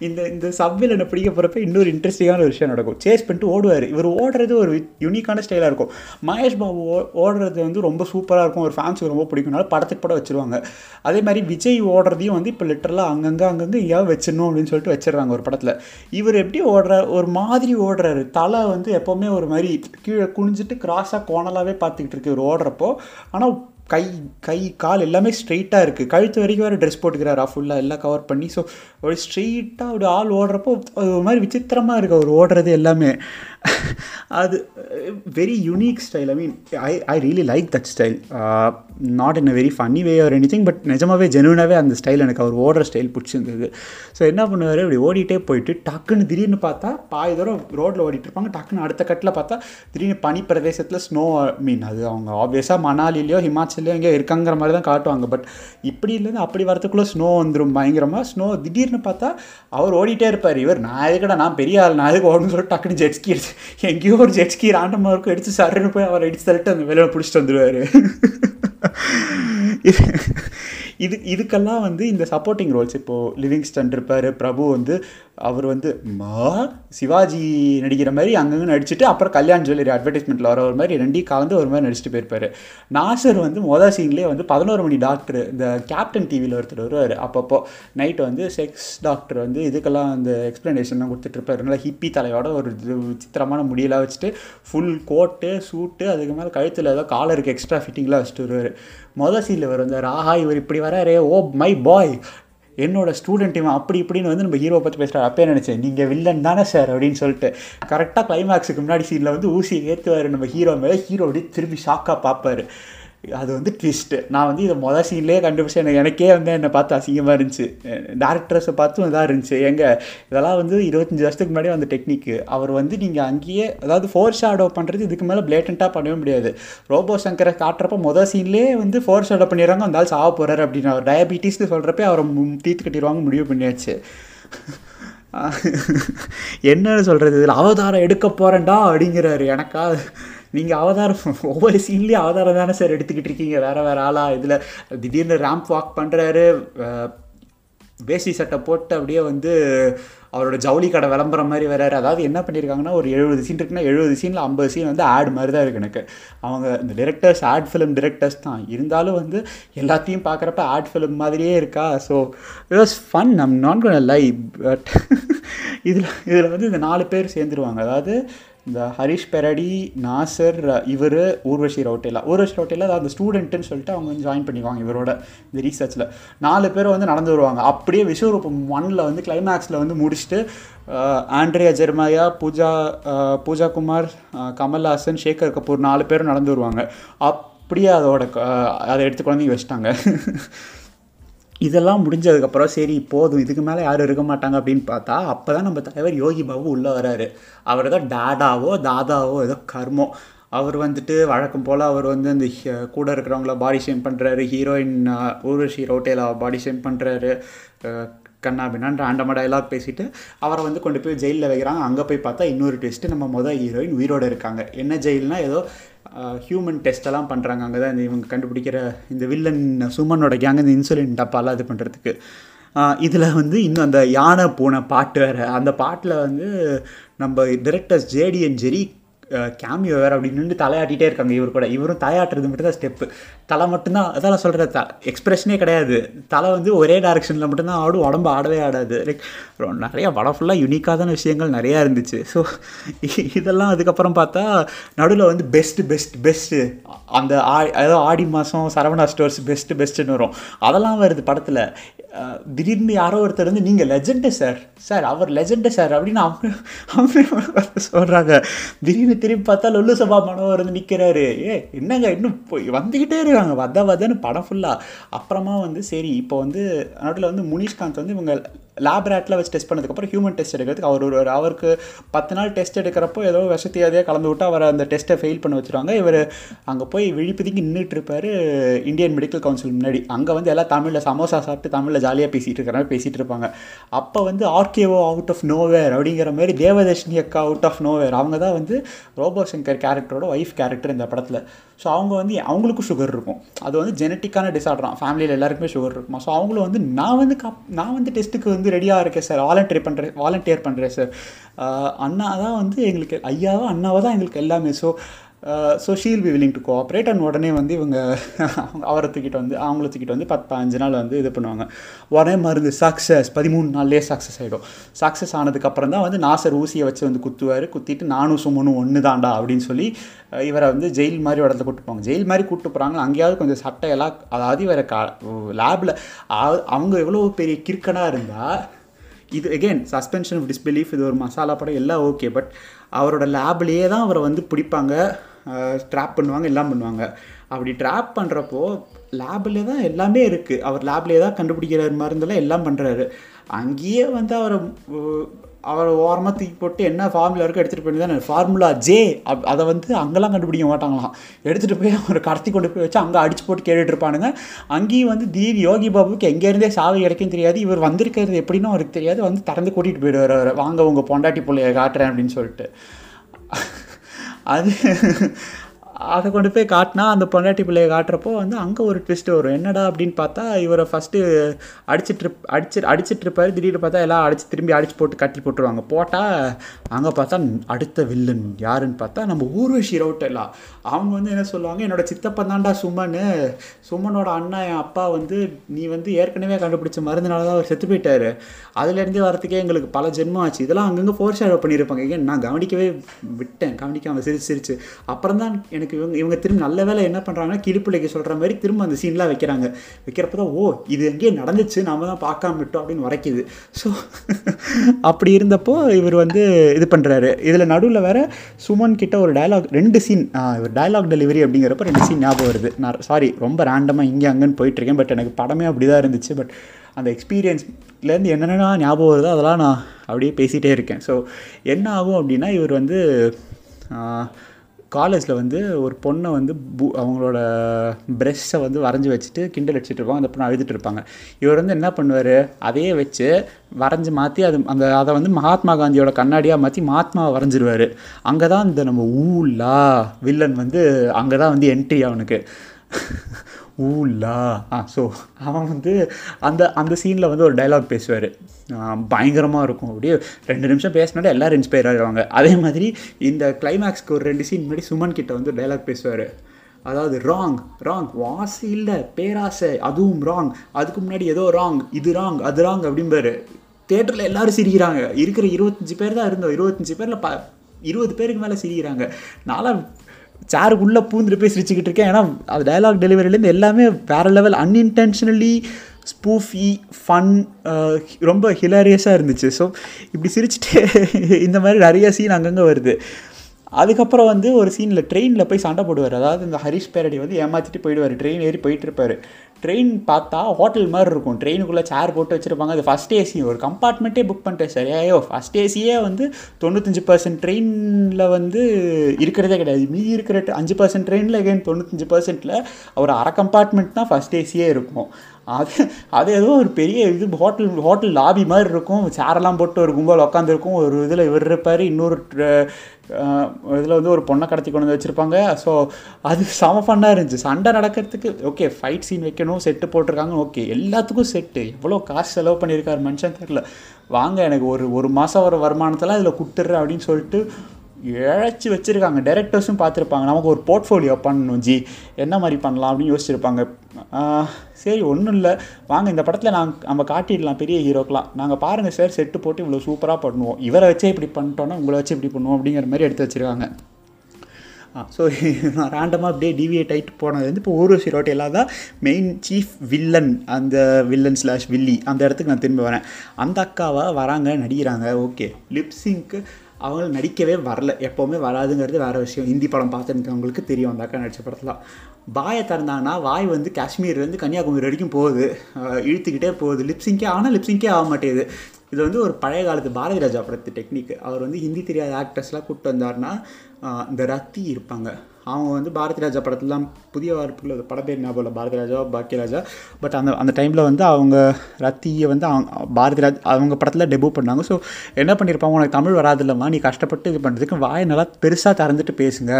இந்த இந்த சப்வில் என்ன பிடிக்க போகிறப்ப இன்னொரு இன்ட்ரெஸ்டிங்கான ஒரு விஷயம் நடக்கும். சேஸ் பண்ணிட்டு ஓடுவார். இவர் ஓடுறது ஒரு யூனிக்கான ஸ்டைலாக இருக்கும். மகேஷ் பாபு ஓ- ஓடுறது வந்து ரொம்ப சூப்பராக இருக்கும். ஒரு ஃபேன்ஸுக்கு ரொம்ப பிடிக்கும்னால படத்துக்கு படம் வச்சுருவாங்க. அதே மாதிரி விஜய் ஓடுறதையும் வந்து இப்போ லிட்டரலாக அங்கங்கே அங்கங்கே எங்கேயாவது வச்சிடணும் அப்படின்னு சொல்லிட்டு வச்சிடுறாங்க ஒரு படத்தில். இவர் எப்படி ஓடுற ஒரு மாதிரி ஓடுறாரு. தலை வந்து எப்போவுமே ஒரு மாதிரி கீழே குனிஞ்சிட்டு கிராஸாக கோணலாகவே பார்த்துக்கிட்டு இருக்கு இவர் ஓடுறப்போ. ஆனால் கை கை கால் எல்லாமே ஸ்ட்ரெயிட்டாக இருக்குது கழுத்து வரைக்கும் வேறு ட்ரெஸ் போட்டுக்கிறாரா? ஃபுல்லாக எல்லாம் கவர் பண்ணி ஸோ ஒரு ஸ்ட்ரெயிட்டாக ஒரு ஆள் ஓடுறப்போ ஒரு மாதிரி விசித்திரமாக இருக்குது அவர் ஓடுறது எல்லாமே. அது very unique style I mean I I really like that style not in a very funny way or anything but நிஜமாகவே ஜெனுவனாகவே அந்த ஸ்டைல் எனக்கு அவர் ஓடுற ஸ்டைல் பிடிச்சிருந்தது. ஸோ என்ன பண்ணுவார்? இப்படி ஓடிட்டே போயிட்டு டக்குன்னு திடீர்னு பார்த்தா பாய் தூரம் ரோட்டில் ஓடிட்டு இருப்பாங்க. டக்குன்னு அடுத்த கட்டில் பார்த்தா திடீர்னு பனி பிரதேசத்தில் ஸ்னோ மீன் அது அவங்க ஆப்வியஸாக மணாலிலையோ ஹிமாச்சல்லையோ எங்கேயோ இருக்காங்கிற மாதிரி தான் காட்டுவாங்க. பட் இப்படி இல்லைன்னு அப்படி வரதுக்குள்ளே ஸ்னோ வந்துடும் பயங்கரமாக ஸ்னோ திடீர்னு பார்த்தா அவர் ஓடிட்டே இருப்பார். இவர் நான் எதுக்கடா நான் பெரிய ஆள் நான் எதுக்கு ஓடணும்னு சொல்லிட்டு டக்குன்னு ஜெட்ஸ்கி எடுத்து எங்கேயோ ஒரு ஜெட்ஸ்கி ராண்டமாக இருக்கும் அடித்து சரன்னு போய் அவரை அடிச்சு தள்ளிட்டு அந்த வெளியில் பிடிச்சிட்டு வந்துடுவார் இது இதுக்கெல்லாம் வந்து இந்த சப்போர்ட்டிங் ரோல்ஸ் இப்போது லிவிங்ஸ்டன் இருப்பார் பிரபு வந்து அவர் வந்து மா சிவாஜி நடிக்கிற மாதிரி அங்கங்கே நடிச்சுட்டு அப்புறம் கல்யாண் ஜுவல்லரி அட்வர்டைஸ்மெண்ட்டில் வர ஒரு மாதிரி ரெண்டையும் கலந்து ஒரு மாதிரி நடிச்சுட்டு போயிருப்பார். நாசர் வந்து மொதல் சீன்லேயே வந்து பதினோரு மணி டாக்டர் இந்த கேப்டன் டிவியில் ஒருத்தர் வருவார். அப்பப்போ நைட் வந்து செக்ஸ் டாக்டர் வந்து இதுக்கெல்லாம் அந்த எக்ஸ்ப்ளனேஷன்லாம் கொடுத்துட்ருப்பாரு. நல்லா ஹிப்பி தலையோட ஒரு விசித்திரமான முடியெல்லாம் வச்சுட்டு ஃபுல் கோட்டு சூட்டு அதுக்கு மேலே கழுத்தில் ஏதோ காலருக்கு எக்ஸ்ட்ரா ஃபிட்டிங்லாம் வச்சுட்டு வருவார். மொதல் சீனில் வருவார் வந்து ஆஹா இவர் இப்படி வராரு ஓ மை பாய் என்னோட ஸ்டூடெண்ட் இவன் அப்படி இப்படின்னு வந்து நம்ம ஹீரோ பற்றி பேசுகிறார் அப்பயே நினச்சேன்? நீங்கள் வில்லன் தானே சார் அப்படின்னு சொல்லிட்டு. கரெக்டாக கிளைமேக்ஸுக்கு முன்னாடி சீனில் வந்து ஊசி ஏற்றுவார் நம்ம ஹீரோ மேலே. ஹீரோ அப்படியே திரும்பி ஷாக்காக பார்ப்பார். அது வந்து ட்விஸ்ட்டு நான் வந்து இதை மொதல் சீன்லேயே கண்டுபிடிச்சேன் எனக்கு எனக்கே வந்து என்னை பார்த்து அசிங்கமாக இருந்துச்சு. டேரக்டர்ஸை பார்த்தும் இதாக இருந்துச்சு. எங்கள் இதெல்லாம் வந்து இருபத்தஞ்சி வருஷத்துக்கு முன்னாடி வந்த டெக்னிக்கு அவர் வந்து நீங்கள் அங்கேயே அதாவது ஃபோர் ஷேடோ பண்ணுறது இதுக்கு மேலே பிளேட்டண்ட்டாக பண்ணவே முடியாது. ரோபோ சங்கரை காட்டுறப்ப மொதல் சீன்லேயே வந்து ஃபோர் ஷேடோ பண்ணிடுறாங்க அந்த ஆள் சாவ போகிறாரு அப்படின்னு. அவர் டயபிட்டிஸ்னு சொல்கிறப்ப அவரை தீர்த்து கட்டிடுவாங்க முடிவு பண்ணியாச்சு. என்ன சொல்கிறது இதில் அவதாரம் எடுக்க போகிறேன்டா அப்படிங்கிறாரு. எனக்கா நீங்கள் அவதாரம் ஒவ்வொரு சீன்லேயும் அவதாரம் தானே சார் எடுத்துக்கிட்டு இருக்கீங்க. வேறு வேறு ஆளாக இதில் திடீர்னு ரேம்ப் வாக் பண்ணுறாரு வேசி சட்டை போட்டு அப்படியே வந்து அவரோட ஜவுளி கடை விளம்பரம் மாதிரி வராரு அதாவது என்ன பண்ணியிருக்காங்கன்னா ஒரு எழுபது சீன் இருக்குன்னா எழுபது சீனில் ஐம்பது சீன் வந்து ஆட் மாதிரி தான் இருக்குது எனக்கு. அவங்க இந்த டிரெக்டர்ஸ் ஆட் ஃபிலிம் டிரெக்டர்ஸ் தான். இருந்தாலும் வந்து எல்லாத்தையும் பார்க்குறப்ப ஆட் ஃபிலிம் மாதிரியே இருக்கா? ஸோ இட் வாஸ் ஃபன் நம் நான் கோன் லை பட் இதில் இதில் வந்து இந்த நாலு பேர் சேர்ந்துருவாங்க. அதாவது இந்த ஹரிஷ் பெரடி நாசர் இவர் ஊர்வஷி ரவுட்டேலா ஊர்வஷி ரவுட்டேலா அந்த ஸ்டூடெண்ட்டுன்னு சொல்லிட்டு அவங்க வந்து ஜாயின் பண்ணிக்குவாங்க இவரோட இந்த ரீசர்ச்சில் நாலு பேர் வந்து நடந்து வருவாங்க. அப்படியே விஸ்வரூபம் ஒன்னில் வந்து கிளைமேக்ஸில் வந்து முடிச்சுட்டு ஆண்ட்ரியா ஜெர்மாயா பூஜா பூஜா குமார் கமல்ஹாசன் சேகர் கபூர் நாலு பேரும் நடந்து வருவாங்க. அப்படியே அதோட அதை எடுத்து குழந்தைங்க வச்சுட்டாங்க. இதெல்லாம் முடிஞ்சதுக்கப்புறம் சரி போதும் இதுக்கு மேலே யாரும் இருக்க மாட்டாங்க அப்படின்னு பார்த்தா அப்போ தான் நம்ம தலைவர் யோகி பாபு உள்ளே வராரு. அவர் தான் டாடாவோ தாதாவோ ஏதோ கர்மோ. அவர் வந்துட்டு வழக்கம் போல் அவர் வந்து அந்த கூட இருக்கிறவங்கள பாடி ஷேம் பண்ணுறாரு heroine Urvashi Rautela body shame பண்ணுறாரு கண்ணா பின்னான் ரேண்டமாக டைலாக் பேசிட்டு அவரை வந்து கொண்டு போய் ஜெயிலில் வைக்கிறாங்க. அங்கே போய் பார்த்தா இன்னொரு டெஸ்ட்டு நம்ம மொதல் ஹீரோயின் உயிரோடு இருக்காங்க. என்ன ஜெயில்னால் ஏதோ ஹியூமன் டெஸ்ட்டெல்லாம் பண்ணுறாங்க அங்கே தான் இந்த இவங்க கண்டுபிடிக்கிற இந்த வில்லன் சுமனோட கேங் இந்த இன்சுலின் டப்பாலாம் இது பண்ணுறதுக்கு இதில் வந்து இன்னும் அந்த யானை பூனை பாட்டு வேறு. அந்த பாட்டில் வந்து நம்ம directors JD and Jerry cameo வேறு அப்படின்னு நின்று தலையாட்டிகிட்டே இருக்காங்க இவர் கூட. இவரும் தலையாட்டுறது மட்டும்தான் ஸ்டெப்பு தலை மட்டும்தான் அதான் சொல்கிற த எக்ஸ்பிரஷனே கிடையாது. தலை வந்து ஒரே டேரக்ஷனில் மட்டும்தான் ஆடும் உடம்பு ஆடவே ஆடாது. லைக் நிறையா படம் ஃபுல்லாக யூனிக்கான விஷயங்கள் நிறையா இருந்துச்சு. ஸோ இதெல்லாம் அதுக்கப்புறம் பார்த்தா நடுவில் வந்து பெஸ்ட்டு பெஸ்ட் பெஸ்ட்டு அந்த ஆ ஏதோ ஆடி மாதம் சரவணா ஸ்டோர்ஸ் பெஸ்ட்டு பெஸ்ட்டுன்னு வரும். அதெல்லாம் வருது படத்தில். திடீர்னு யாரோ ஒருத்தர் வந்து நீங்கள் லெஜெண்டு சார் சார் அவர் லெஜெண்டு சார் அப்படின்னு அவங்க அவங்க சொல்கிறாங்க திடீர்னு திரும்பி பார்த்தா லொல்லு சபா மனோவர் வந்து நிற்கிறாரு ஏ என்னங்க இன்னும் போய் வந்துக்கிட்டே இருக்காங்க. வத வதன்னு படம் ஃபுல்லாக அப்புறமா வந்து சரி இப்போ வந்து நடுவில் வந்து முனிஷ்காந்த் வந்து இவங்க லேப் ரேட்டில் வச்சு டெஸ்ட் பண்ணதுக்கப்புறம் ஹியூமன் டெஸ்ட் எடுக்கிறதுக்கு அவர் ஒரு அவருக்கு பத்து நாள் டெஸ்ட் எடுக்கிறப்போ ஏதோ விஷத்தியாதையாக கலந்து விட்டு அவரை அந்த டெஸ்ட்டை ஃபெயில் பண்ண வச்சுருவாங்க. இவர் அங்கே போய் விழிப்பதிக்கு நின்றுட்டு இருப்பார் இந்தியன் மெடிக்கல் கவுன்சில் முன்னாடி. அங்கே வந்து எல்லாம் தமிழில் சமோசா சாப்பிட்டு தமிழில் ஜாலியாக பேசிகிட்டு இருக்கிற மாதிரி பேசிகிட்டு இருப்பாங்க. அப்போ வந்து ஆர்கேஓ அவுட் ஆஃப் நோவேர் அப்படிங்கிற மாதிரி தேவதர்ஷினி அக்கா அவுட் ஆஃப் நோவேர் அவங்க தான் வந்து ரோபோ சங்கர் கேரக்டரோட ஒய்ஃப் கேரக்டர் இந்த படத்தில். ஸோ அவங்க வந்து அவங்களுக்கும் சுகர் இருக்கும். அது வந்து ஜெனட்டிக்கான டிசார்டர் ஃபேமிலியில் எல்லாருக்குமே சுகர் இருக்குமா? ஸோ அவங்களும் வந்து நான் வந்து கப் நான் வந்து டெஸ்ட்டுக்கு வந்து ரெடியாக இருக்கேன் சார் வாலண்டியர் பண்ணுறேன் வாலண்டியர் பண்ணுறேன் சார் அண்ணா தான் வந்து எங்களுக்கு ஐயாவோ அண்ணாவோ தான் எங்களுக்கு எல்லாமே. So so she'll be willing to cooperate and உடனே வந்து இவங்க அவரை தூக்கிட்டு வந்து அவங்கள தூக்கிட்டு வந்து பத்து அஞ்சு நாள் வந்து இது பண்ணுவாங்க. உடனே மருந்து சக்ஸஸ் பதிமூணு நாள்லேயே சக்ஸஸ் ஆகிடும் சக்ஸஸ் ஆனதுக்கப்புறம் தான் வந்து நாசர் ஊசியை வச்சு வந்து குத்துவார். குத்திட்டு நானும் சுமனும் ஒன்று தாண்டா அப்படின்னு சொல்லி இவரை வந்து ஜெயில் மாதிரி இடத்துல கூப்பிட்டு போவாங்க. ஜெயில் மாதிரி கூப்பிட்டு போகிறாங்க அங்கேயாவது கொஞ்சம் சட்டையெல்லாம் அதாவது இவரை கா லேபில் அவங்க எவ்வளோ பெரிய கிறுக்கனாக இருந்தால் இது எகெயின் சஸ்பென்ஷன் ஆஃப் டிஸ்பிலீஃப் இது ஒரு மசாலா படம் எல்லாம் ஓகே பட் அவரோட லேப்லேயே தான் அவரை வந்து பிடிப்பாங்க. ட்ராப் பண்ணுவாங்க எல்லாம் பண்ணுவாங்க. அப்படி ட்ராப் பண்ணுறப்போ லேபில் தான் எல்லாமே இருக்குது அவர் லேப்லேயே தான் கண்டுபிடிக்கிற மருந்தெல்லாம் எல்லாம் பண்ணுறாரு அங்கேயே வந்து அவரை அவரை ஓரமாக தூக்கி போட்டு என்ன ஃபார்முலா இருக்கோ எடுத்துகிட்டு போய் தான் ஃபார்முலா ஜே அப் அதை வந்து அங்கெல்லாம் கண்டுபிடிக்க மாட்டாங்களாம். எடுத்துகிட்டு போய் அவரை கடத்தி கொண்டு போய் வச்சு அங்கே அடிச்சு போட்டு கேட்டுட்டு இருப்பானுங்க. அங்கேயும் வந்து தீர் யோகி பாபுக்கு எங்கேருந்தே சாவி கிடைக்கும் தெரியாது. இவர் வந்திருக்கிறது எப்படின்னு அவருக்கு தெரியாது. வந்து திறந்து கூட்டிகிட்டு போயிடுவார் அவரை. வாங்க உங்கள் பொண்டாட்டி பிள்ளைய காட்டுறேன் அப்படின்னு சொல்லிட்டு. அது அதை கொண்டு போய் காட்டினா அந்த பொண்டாட்டி பிள்ளையை காட்டுறப்போ வந்து அங்கே ஒரு ட்விஸ்ட் வரும். என்னடா அப்படின்னு பார்த்தா இவரை ஃபஸ்ட்டு அடிச்சிட்டு அடிச்சு அடிச்சிட்டு இருப்பார். திடீர்னு பார்த்தா எல்லாம் அடிச்சு திரும்பி அடிச்சு போட்டு கட்டி போட்டுருவாங்க. போட்டால் அங்கே பார்த்தா அடுத்த வில்லன் யாருன்னு பார்த்தா நம்ம ஊர்வஷி ரவுட்டெல்லாம் அவங்க வந்து என்ன சொல்லுவாங்க என்னோட சித்தப்பன் தான்டா சுமன் சுமனோட அண்ணா என் அப்பா வந்து நீ வந்து ஏற்கனவே கண்டுபிடிச்ச மருந்துனால தான் அவர் செத்து போயிட்டார். அதுலேருந்தே வரத்துக்கே எங்களுக்கு பல ஜென்மம் ஆச்சு. இதெல்லாம் அங்கங்கே ஃபோர் ஷேடோ பண்ணியிருப்பாங்க. ஏன் நான் கவனிக்கவே விட்டேன். கவனிக்காமல் சிரிச்சு சிரிச்சு. அப்புறம் தான் எனக்கு எனக்கு இவங்க இவங்க திரும்ப நல்ல வேலை என்ன பண்ணுறாங்கன்னா கிளிப்பிள்ளைக்கு சொல்கிற மாதிரி திரும்ப அந்த சீன்லாம் வைக்கிறாங்க. வைக்கிறப்ப தான் ஓ இது எங்கேயே நடந்துச்சு நாம தான் பார்க்காம விட்டோம் அப்படின்னு உரைக்குது. ஸோ அப்படி இருந்தப்போ இவர் வந்து இது பண்ணுறாரு இதில் நடுவில் வேற சுமன் கிட்ட ஒரு டயலாக் ரெண்டு சீன் இவர் டயலாக் டெலிவரி அப்படிங்கிறப்ப ரெண்டு சீன் ஞாபகம் வருது. நான் சாரி ரொம்ப ரேண்டமாக இங்கே அங்கேன்னு போயிட்டுருக்கேன் பட் எனக்கு படமே அப்படி தான் இருந்துச்சு. பட் அந்த எக்ஸ்பீரியன்ஸ்லேருந்து என்னென்ன ஞாபகம் வருதோ அதெல்லாம் நான் அப்படியே பேசிகிட்டே இருக்கேன். ஸோ என்ன ஆகும் அப்படின்னா இவர் வந்து காலேஜில் வந்து ஒரு பொண்ணை வந்து பூ அவங்களோட ப்ரெஷ்ஷை வந்து வரைஞ்சி வச்சுட்டு கிண்டல் அடிச்சுட்டு இருப்பாங்க. அந்த பொண்ணை அழுதுட்டு இருப்பாங்க. இவர் வந்து என்ன பண்ணுவார்? அதையே வச்சு வரைஞ்சி மாற்றி அது அந்த அதை வந்து மகாத்மா காந்தியோட கண்ணாடியாக மாற்றி மகாத்மாவை வரைஞ்சிருவார். அங்கே தான் இந்த நம்ம ஊலா வில்லன் வந்து அங்கே தான் வந்து என்ட்ரி அவனுக்கு. ஊலா. ஆ. ஸோ அவன் வந்து அந்த அந்த சீனில் வந்து ஒரு டைலாக் பேசுவார். பயங்கரமாக இருக்கும். அப்படியே ரெண்டு நிமிஷம் பேசினாலே எல்லோரும் இன்ஸ்பயர் ஆகிடுவாங்க அதே மாதிரி இந்த கிளைமேக்ஸ்க்கு ஒரு ரெண்டு சீன் முன்னாடி சுமன் கிட்ட வந்து டைலாக் பேசுவார். அதாவது ராங் ராங் வாசி இல்லை பேராசை. அதுவும் ராங் அதுக்கு முன்னாடி ஏதோ ராங் இது ராங் அது ராங் அப்படிம்பாரு. தேட்டரில் எல்லோரும் சிரிக்கிறாங்க. இருக்கிற இருபத்தஞ்சி பேர் தான் இருந்தோம். இருபத்தஞ்சி பேரில் ப இருபது பேருக்கு மேலே சிரிக்கிறாங்க. நான்லாம் சேருக்குள்ளே பூந்துட்டு போய் சிரிச்சுக்கிட்டு இருக்கேன். ஏன்னா அது டைலாக் டெலிவரிலேருந்து எல்லாமே வேறு லெவல் அன்இன்டென்ஷனலி ஸ்பூஃபி ஃபன் ரொம்ப ஹிலாரியஸாக இருந்துச்சு. ஸோ இப்படி சிரிச்சுட்டு இந்த மாதிரி நிறைய சீன் அங்கங்கே வருது. அதுக்கப்புறம் வந்து ஒரு சீனில் ட்ரெயினில் போய் சண்டை போடுவார். அதாவது இந்த ஹரிஷ் பேரடி வந்து ஏமாற்றிட்டு போயிடுவார். ட்ரெயின் ஏறி போயிட்டு இருப்பார். ட்ரெயின் பார்த்தா ஹோட்டல் மாதிரி இருக்கும். ட்ரெயினுக்குள்ளே சேர் போட்டு வச்சுருப்பாங்க. அது ஃபஸ்ட் ஏசி ஒரு கம்பார்ட்மெண்ட்டே புக் பண்ணிட்டேன் சரியாயோ ஃபஸ்ட் ஏசியே வந்து தொண்ணூத்தஞ்சு பர்சன்ட் ட்ரெயினில் வந்து இருக்கிறதே கிடையாது. மீதி இருக்கிற அஞ்சு பர்சன்ட் ட்ரெயினில் எகைன் தொண்ணூத்தஞ்சு பர்சன்ட்டில் ஒரு அரை கம்பார்ட்மெண்ட் தான் ஃபஸ்ட் ஏசியே இருக்கும். அது அது ஏதோ ஒரு பெரிய இது ஹோட்டல் ஹோட்டல் லாபி மாதிரி இருக்கும். சேரெல்லாம் போட்டு ஒரு கும்பல் உட்காந்துருக்கும் ஒரு இதில் இவர் இருப்பார். இன்னொரு இதில் வந்து ஒரு பொண்ணை கடத்தி கொண்டு வந்து வச்சுருப்பாங்க. ஸோ அது செம ஃபன்னாக இருந்துச்சு. சண்டை நடக்கிறதுக்கு ஓகே ஃபைட் சீன் வைக்கணும். செட்டு போட்டிருக்காங்க. ஓகே எல்லாத்துக்கும் செட்டு எவ்வளோ காசு செலவு பண்ணியிருக்காரு மனுஷன் தெரில வாங்க எனக்கு ஒரு ஒரு மாதம் வர வருமானத்தெல்லாம் இதில் கொடுத்துட்றேன் அப்படின்னு சொல்லிட்டு இழைச்சி வச்சுருக்காங்க. டேரக்டர்ஸும் பார்த்துருப்பாங்க. நமக்கு ஒரு போர்ட்ஃபோலியோ பண்ணணும் ஜி. என்ன மாதிரி பண்ணலாம் அப்படின்னு யோசிச்சிருப்பாங்க. சரி ஒன்றும் இல்லை. வாங்க இந்த படத்தில் நாங்கள் நம்ம காட்டிடலாம். பெரிய ஹீரோக்கெலாம் நாங்கள் பாருங்கள் சார் செட்டு போட்டு இவ்வளோ சூப்பராக பண்ணுவோம். இவரை வச்சே இப்படி பண்ணிட்டோன்னா உங்களை வச்சு இப்படி பண்ணுவோம் அப்படிங்கிற மாதிரி எடுத்து வச்சுருக்காங்க. ஸோ நான் ரேண்டமாக அப்படியே டிவியேட் ஆகிட்டு போனது வந்து இப்போ ஊர்வசி ரோட்டேலா தான் மெயின் சீஃப் வில்லன் அந்த வில்லன் ஸ்லாஷ் வில்லி அந்த இடத்துக்கு நான் திரும்பி வரேன். அந்த அக்காவை வராங்க நடிக்கிறாங்க. ஓகே லிப்ஸிங்க்கு அவங்கள நடிக்கவே வரல. எப்போவுமே வராதுங்கிறது வேறு விஷயம். ஹிந்தி படம் பார்த்துருக்கவங்களுக்கு தெரியும் அந்த அக்கா நடித்த படத்தில். வாயை திறந்தாங்கன்னா வாய் வந்து காஷ்மீர்லேருந்து கன்னியாகுமரி வரைக்கும் போகுது. இழுத்துக்கிட்டே போகுது. லிப்ஸிங்கே ஆனால் லிப்ஸிங்கே ஆக மாட்டேங்குது. இது வந்து ஒரு பழைய காலத்து பாரதி ராஜா படத்து டெக்னிக் அவர் வந்து ஹிந்தி தெரியாத ஆக்டர்ஸ்லாம் கூப்பிட்டு வந்தார்னா இந்த ரத்தி இருப்பாங்க. அவங்க வந்து பாரதி ராஜா படத்துலாம் புதிய வார்ப்புகள் படம் பேர் ஞாபகம் இல்லை பாரதி ராஜா பாக்கியராஜா பட் அந்த அந்த டைமில் வந்து அவங்க ரத்தியை வந்து அவங்க பாரதி ராஜ் அவங்க படத்தில் டெபு பண்ணாங்க. ஸோ என்ன பண்ணியிருப்பாங்க உனக்கு தமிழ் வராது இல்லைம்மா நீ கஷ்டப்பட்டு இது பண்ணுறதுக்கு வாய் நல்லா பெருசாக திறந்துட்டு பேசுங்க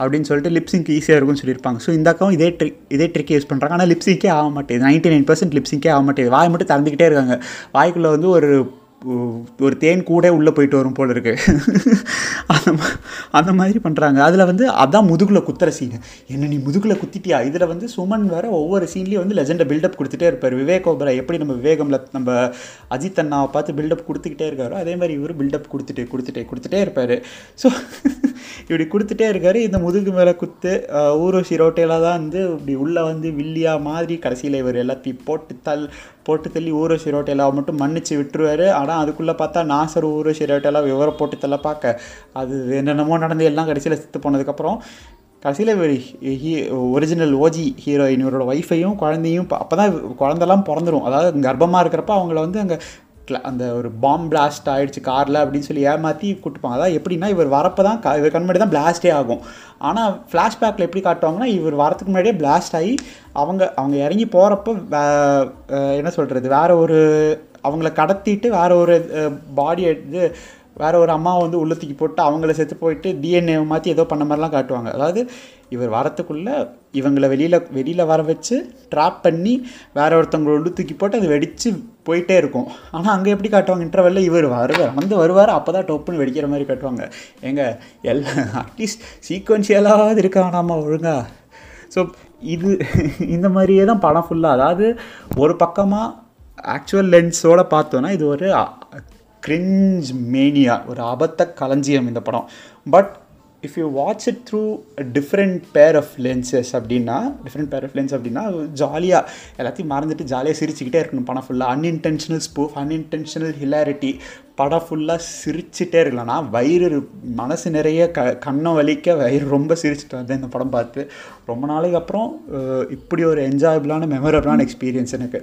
அப்படின்னு சொல்லிட்டு லிப்ஸிங்க் ஈஸியாக இருக்கும்னு சொல்லியிருப்பாங்க. ஸோ இந்த அக்காவும் இதே ட்ரிக் இதே ட்ரிக் யூஸ் பண்ணுறாங்க ஆனால் லிப்ஸிங்கே ஆக மாட்டேது நைன்ட்டி நைன் பர்சன்ட் லிப்ஸிங்கே ஆக மாட்டேது வாய் மட்டும் திறந்துக்கிட்டே இருக்காங்க. வாய்க்குள்ளே வந்து ஒரு ஒரு தேன் கூட உள்ளே போயிட்டு வரும் போல் இருக்குது அந்த அந்த மாதிரி பண்ணுறாங்க அதில் வந்து அதான் முதுகில் குத்துற சீனு என்ன நீ முதுகில் குத்திட்டியா? இதில் வந்து சுமன் வேறு ஒவ்வொரு சீன்லேயும் வந்து லெஜெண்டை பில்டப் கொடுத்துட்டே இருப்பார். விவேக் ஓபரா எப்படி நம்ம விவேகமில் நம்ம அஜித் அண்ணாவை பார்த்து பில்டப் கொடுத்துக்கிட்டே இருக்காரோ அதே மாதிரி இவர் பில்டப் கொடுத்துட்டு கொடுத்துட்டே கொடுத்துட்டே இருப்பார். ஸோ இப்படி கொடுத்துட்டே இருக்காரு. இந்த முதுகு மேலே குத்து ஊர்வசி ரோட்டையில் தான் வந்து இப்படி உள்ளே வந்து வில்லியா மாதிரி கடைசியில் இவர் எல்லாத்தையும் போட்டு தள் போட்டு தள்ளி ஊர்வசி ரோட்டையில் மட்டும் மன்னிச்சு விட்டுருவார். ஆனால் அதுக்குள்ளே பார்த்தா நாசர் ஊர்வசி ரோட்டையெல்லாம் விவரம் போட்டு தள்ள பார்க்க. அது என்னென்னமோ நடந்து எல்லாம் கடைசியில் செத்து போனதுக்கப்புறம் கடைசியில் ஹீ ஒரிஜினல் ஓஜி ஹீரோயின் இவரோட ஒய்ஃபையும் குழந்தையும் அப்போ தான் குழந்தெல்லாம் பிறந்துடும் அதாவது கர்ப்பமாக இருக்கிறப்ப அவங்கள வந்து அங்கே அந்த ஒரு பாம் பிளாஸ்ட் ஆகிடுச்சு காரில் அப்படின்னு சொல்லி ஏமாற்றி கூட்டுப்பாங்க. அதாவது எப்படின்னா இவர் வரப்போ தான் இவர் கண்மணி தான் பிளாஸ்டே ஆகும். ஆனால் ஃப்ளாஷ்பேக்கில் எப்படி காட்டுவாங்கன்னா இவர் வரத்துக்கு முன்னாடியே பிளாஸ்ட் ஆகி அவங்க அவங்க இறங்கி போகிறப்ப என்ன சொல்கிறது வேறு ஒரு அவங்கள கடத்திட்டு வேறு ஒரு பாடி இது வேறு ஒரு அம்மாவை வந்து உள்ள தூக்கி போட்டு அவங்கள செத்து போயிட்டு டிஎன்ஏ மாற்றி ஏதோ பண்ண மாதிரிலாம் காட்டுவாங்க. அதாவது இவர் வரத்துக்குள்ளே இவங்களை வெளியில் வெளியில் வர வச்சு ட்ராப் பண்ணி வேறு ஒருத்தவங்களை உள்ள தூக்கி போட்டு அது வெடித்து போயிட்டே இருக்கும். ஆனால் அங்கே எப்படி காட்டுவாங்க? இன்டர்வெல்ல இவர் வருவார். வந்து வருவார் அப்போ தான் டொப்புன்னு வெடிக்கிற மாதிரி காட்டுவாங்க. எங்கள் எல்லாம் அட்லீஸ்ட் சீக்வன்ஷியலாவது இருக்கா ஒழுங்கா? ஸோ இது இந்த மாதிரியே தான் படம் ஃபுல்லாக அதாவது ஒரு பக்கமாக ஆக்சுவல் லென்ஸோடு பார்த்தோன்னா இது ஒரு கிரிஞ்ச் மேனியா ஒரு அபத்த களஞ்சியம் இந்த படம். But if you watch it through different pair of lenses அப்படின்னா டிஃப்ரெண்ட் பேர் ஆஃப் லென்ஸ் அப்படின்னா ஜாலியாக எல்லாத்தையும் மறந்துட்டு ஜாலியாக சிரிச்சுக்கிட்டே இருக்கணும். படம் ஃபுல்லாக அன்இன்டென்ஷனல் ஸ்பூஃப் அன்இன்டென்ஷனல் ஹிலாரிட்டி படம் ஃபுல்லாக சிரிச்சிட்டே இருக்கலாம்னா வயிறு மனசு நிறைய க கண்ணை வலிக்க வயிறு ரொம்ப சிரிச்சிட்டு வந்தேன் இந்த படம் பார்த்து. ரொம்ப நாளைக்கு அப்புறம் இப்படி ஒரு என்ஜாயபிளான மெமரபிளான எக்ஸ்பீரியன்ஸ் எனக்கு.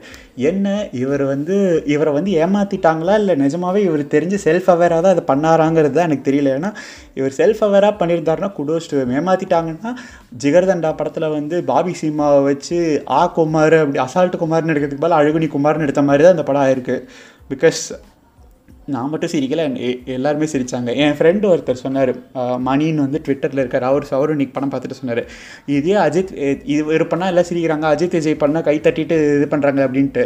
என்ன இவர் வந்து இவரை வந்து ஏமாற்றிட்டாங்களா இல்லை நிஜமாவே இவர் தெரிஞ்சு செல்ஃப் அவேராக தான் அதை பண்ணாராங்கிறது தான் எனக்கு தெரியல. ஏன்னா இவர் செல்ஃப் அவேராக பண்ணியிருந்தாருன்னா குடோஸ் ஏமாற்றிட்டாங்கன்னா ஜிகர்தண்டா படத்தில் வந்து பாபி சீமாவை வச்சு ஆ குமார் அப்படி அசால்ட் குமார்னு எடுக்கிறதுக்கு பதிலா அழுகுனி குமார்னு எடுத்த மாதிரி தான் அந்த படம் ஆயிருக்கு. பிகாஸ் நான் மட்டும் சிரிக்கல எல்லாருமே சிரிச்சாங்க. என் ஃப்ரெண்டு ஒருத்தர் சொன்னார் மணின்னு வந்து ட்விட்டரில் இருக்கார். அவர் அவரும் இன்னைக்கு படம் பார்த்துட்டு சொன்னார் இதே அஜித் இது பண்ணால் எல்லாம் சிரிக்கிறாங்க. அஜித் விஜய் பண்ணால் கை தட்டிட்டு இது பண்ணுறாங்க அப்படின்ட்டு.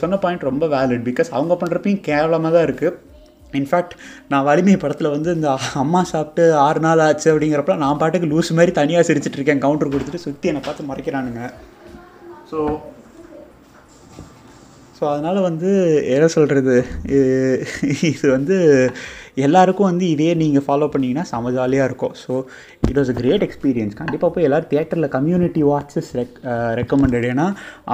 சொன்ன பாயிண்ட் ரொம்ப வேலிட் பிகாஸ் அவங்க பண்ணுறப்பையும் கேவலமாக தான் இருக்குது இன்ஃபேக்ட் நான் வலிமை படத்தில் வந்து இந்த அம்மா சாப்பிட்டு ஆறு நாள் ஆச்சு அப்படிங்கிறப்ப நான் பாட்டுக்கு லூஸ் மாதிரி தனியாக சிரிச்சிட்டு இருக்கேன் கவுண்டர் கொடுத்துட்டு சுற்றி என்னை பார்த்து மறைக்கிறானுங்க. ஸோ ஸோ அதனால் வந்து என்ன சொல்கிறது இது வந்து எல்லாருக்கும் வந்து இதே நீங்கள் ஃபாலோ பண்ணிங்கன்னா செம ஜாலியாக இருக்கும். So it was a great experience கண்டிப்பாக போய் எல்லோரும் தியேட்டரில் கம்யூனிட்டி வாட்சஸ் ரெக் ரெக்கமெண்டட் ஏன்னா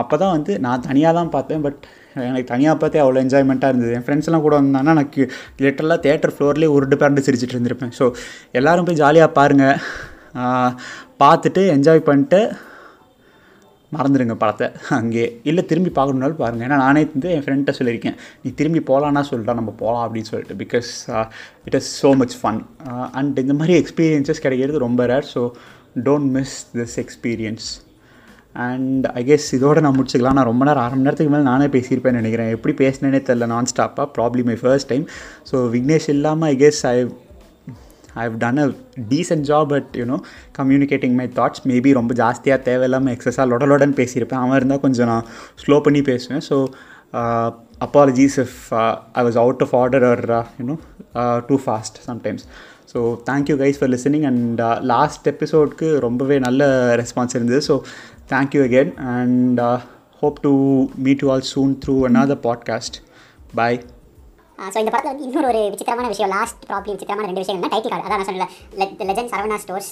அப்போ தான் வந்து நான் தனியாக தான் பார்த்தேன் பட் எனக்கு தனியாக பார்த்தே அவ்வளோ என்ஜாய்மெண்ட்டாக இருந்தது. என் ஃப்ரெண்ட்ஸ்லாம் கூட வந்தாங்கன்னா நான் லிட்டரலாக தேட்டர் ஃப்ளோர்லேயே உருட்டு பேரண்டு சிரிச்சிட்டு இருந்திருப்பேன். ஸோ எல்லோரும் போய் ஜாலியாக பாருங்கள் பார்த்துட்டு என்ஜாய் பண்ணிட்டு மறந்துடுங்க படத்தை. அங்கே இல்லை திரும்பி பார்க்கணுனாலும் பாருங்கள் ஏன்னா நானே வந்து என் ஃப்ரெண்ட்டை சொல்லியிருக்கேன். நீ திரும்பி போகலான்னா சொல்லிட்டா நம்ம போகலாம் அப்படின்னு சொல்லிட்டு. Because it is so much fun and இந்த மாதிரி எக்ஸ்பீரியன்ஸஸ் கிடைக்கிறது ரொம்ப rare so don't miss this experience and I guess இதோட நான் முடிச்சுக்கலாம். நான் ரொம்ப நேரம் அரை மணி நேரத்துக்கு மேலே நானே பேசியிருப்பேன்னு நினைக்கிறேன். எப்படி பேசினேனே தெரில நான் ஸ்டாப்பாக problem my first time so Vignesh இல்லாமல் I guess I I've done a decent job but you know communicating my thoughts maybe ரொம்ப ஜாஸ்தியாக தேவையில்லாமல் எக்ஸஸாக லொடலொடன்னு பேசியிருப்பேன். அவன் இருந்தால் கொஞ்சம் நான் ஸ்லோ பண்ணி பேசுவேன். So apologies if I was out of order or you know too fast sometimes so thank you guys for listening and last எபிசோட்க்கு ரொம்பவே நல்ல ரெஸ்பான்ஸ் இருந்தது. So thank you again and hope to meet you all soon through another podcast bye so இந்த படத்தில் வந்து இன்னொரு ஒரு விசித்திரமான விஷயம் லாஸ்ட் ப்ராப்ளம் விசித்திரமான ரெண்டு விஷயம் டைட்டில் கார்டு அதான் நான் சொன்னேன் legend Saravana stores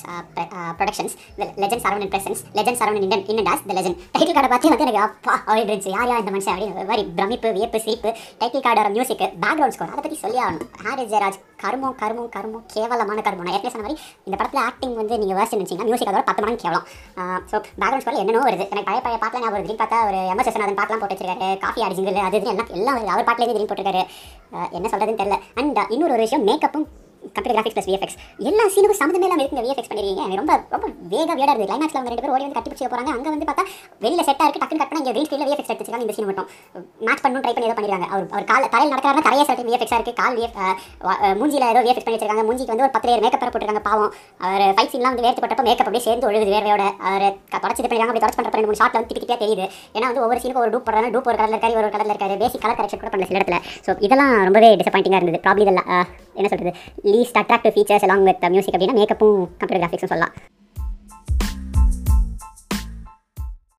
productions legend Saravanan presents legend Saravanan in and in and as the legend title கார்டை பார்த்து வந்து எனக்கு அப்பா அப்படின்னு இருந்துச்சு. யார் யார் இந்த மனுஷன்? அப்படின்னு மாதிரி பிரமிப்பு வியப்பு சிரிப்பு. டைட்டில் கார்டோட மியூசிக் பேக்ரவுண்ட் ஸ்கோர் அதை பற்றி சொல்லி ஆகணும். ஹாரிஸ் ஜெயராஜ் கருமம் கருமம் கருமம் கேவலமான கருமம். நான் ஏற்கனவே சொன்ன மாதிரி இந்த படத்தில் ஆக்டிங் வந்து நீங்கள் வேர்ஸ் நினச்சிங்கன்னா மியூசிக் அதோட பத்து மடங்கு கேவலம் ஸோ பேக்ரவுண்ட் ஸ்கோர் என்னென்னோ வருது. எனக்கு பழைய பழைய பாட்டில் ஒரு வருது. பார்த்தா ஒரு எம்எஸ் விஸ்வநாதன் பாட்டெலாம் போட்டு வச்சிருக்காரு. காஃபி ஆடி ஜிங்கிள் அது எல்லாம் எல்லாம் அவர் பாட்டிலேருந்து திடீர்னு போட்டிருக்காரு. என்ன சொல்கிறதுன்னு தெரியல. அண்ட் இன்னொரு ஒரு விஷயம் மேக்கப்பும் கம்ப்யூட்டர் கிராஃபிக்ஸ் ப்ளஸ் விஎஃப்எக்ஸ் எல்லா சீனுக்கும் சம்மந்தமே இல்லாமல் இருக்குங்க விஎஃப்எக்ஸ் பண்ணிருக்கீங்க? ரொம்ப ரொம்ப வேக வேடா இருக்குது கிளைமேக்ஸில் அவங்க ரெண்டு பேரும் ஓடி வந்து கட்டி பிடிச்சி போகிறாங்க அங்கே வந்து பார்த்தா வெளியில் செட்டாக இருக்குது டக்குன்னு கட் இங்கே க்ரீன் ஸ்க்ரீனில் விஎஃப்எக்ஸ் எடுத்துருக்காங்க இந்த சீன் மட்டும். மேட்ச் பண்ணணும் ட்ரை பண்ணி ஏதோ பண்ணிருக்காங்க. அவர் அவர் கால தலையில் நடக்கிறாங்க தலையே செட்டு விஎஃப்எக்ஸாக இருக்குது கால் விஎஃப் மூஞ்சியில் ஏதோ விஎஃப்எக்ஸ் பண்ணி வச்சிருக்காங்க. மூஞ்சிக்கு வந்து ஒரு பத்து லேயர் மேக்கப் போட்டுருக்காங்க. பாவம். அவர் ஃபைட் சீன்லாம் வந்து வேர்த்து போட்டப்போ மேக்கப் அப்படியே சேர்ந்து ஒழுகுது வேர்வையோட. அவர் தொடச்சி பண்ணிருக்காங்க. அப்படி தொடச்சு பண்ணுற ரெண்டு மூணு ஷாட்டில் வந்து திப்பி தெரியுது. ஏன்னா வந்து ஒவ்வொரு சீனுக்கு ஒரு டூப் போடுறாங்க. டூப் ஒரு கலர் இருக்காரு ஒரு கலர் இருக்காரு. பேசிக் கலர் கரெக்ஷன் கூட பண்ணல சில இடத்துல. ஸோ இதெல்லாம் ரொம்பவே டிசப்பாயிண்டிங்காக இருந்தது. ப்ராப்ளம் இதெல்லாம் என்ன சொல்கிறது least attractive features along with music அப்படின்னா மேக்கப்பும் கம்ப்யூட்டர் கிராஃபிக்ஸும் சொல்லலாம்.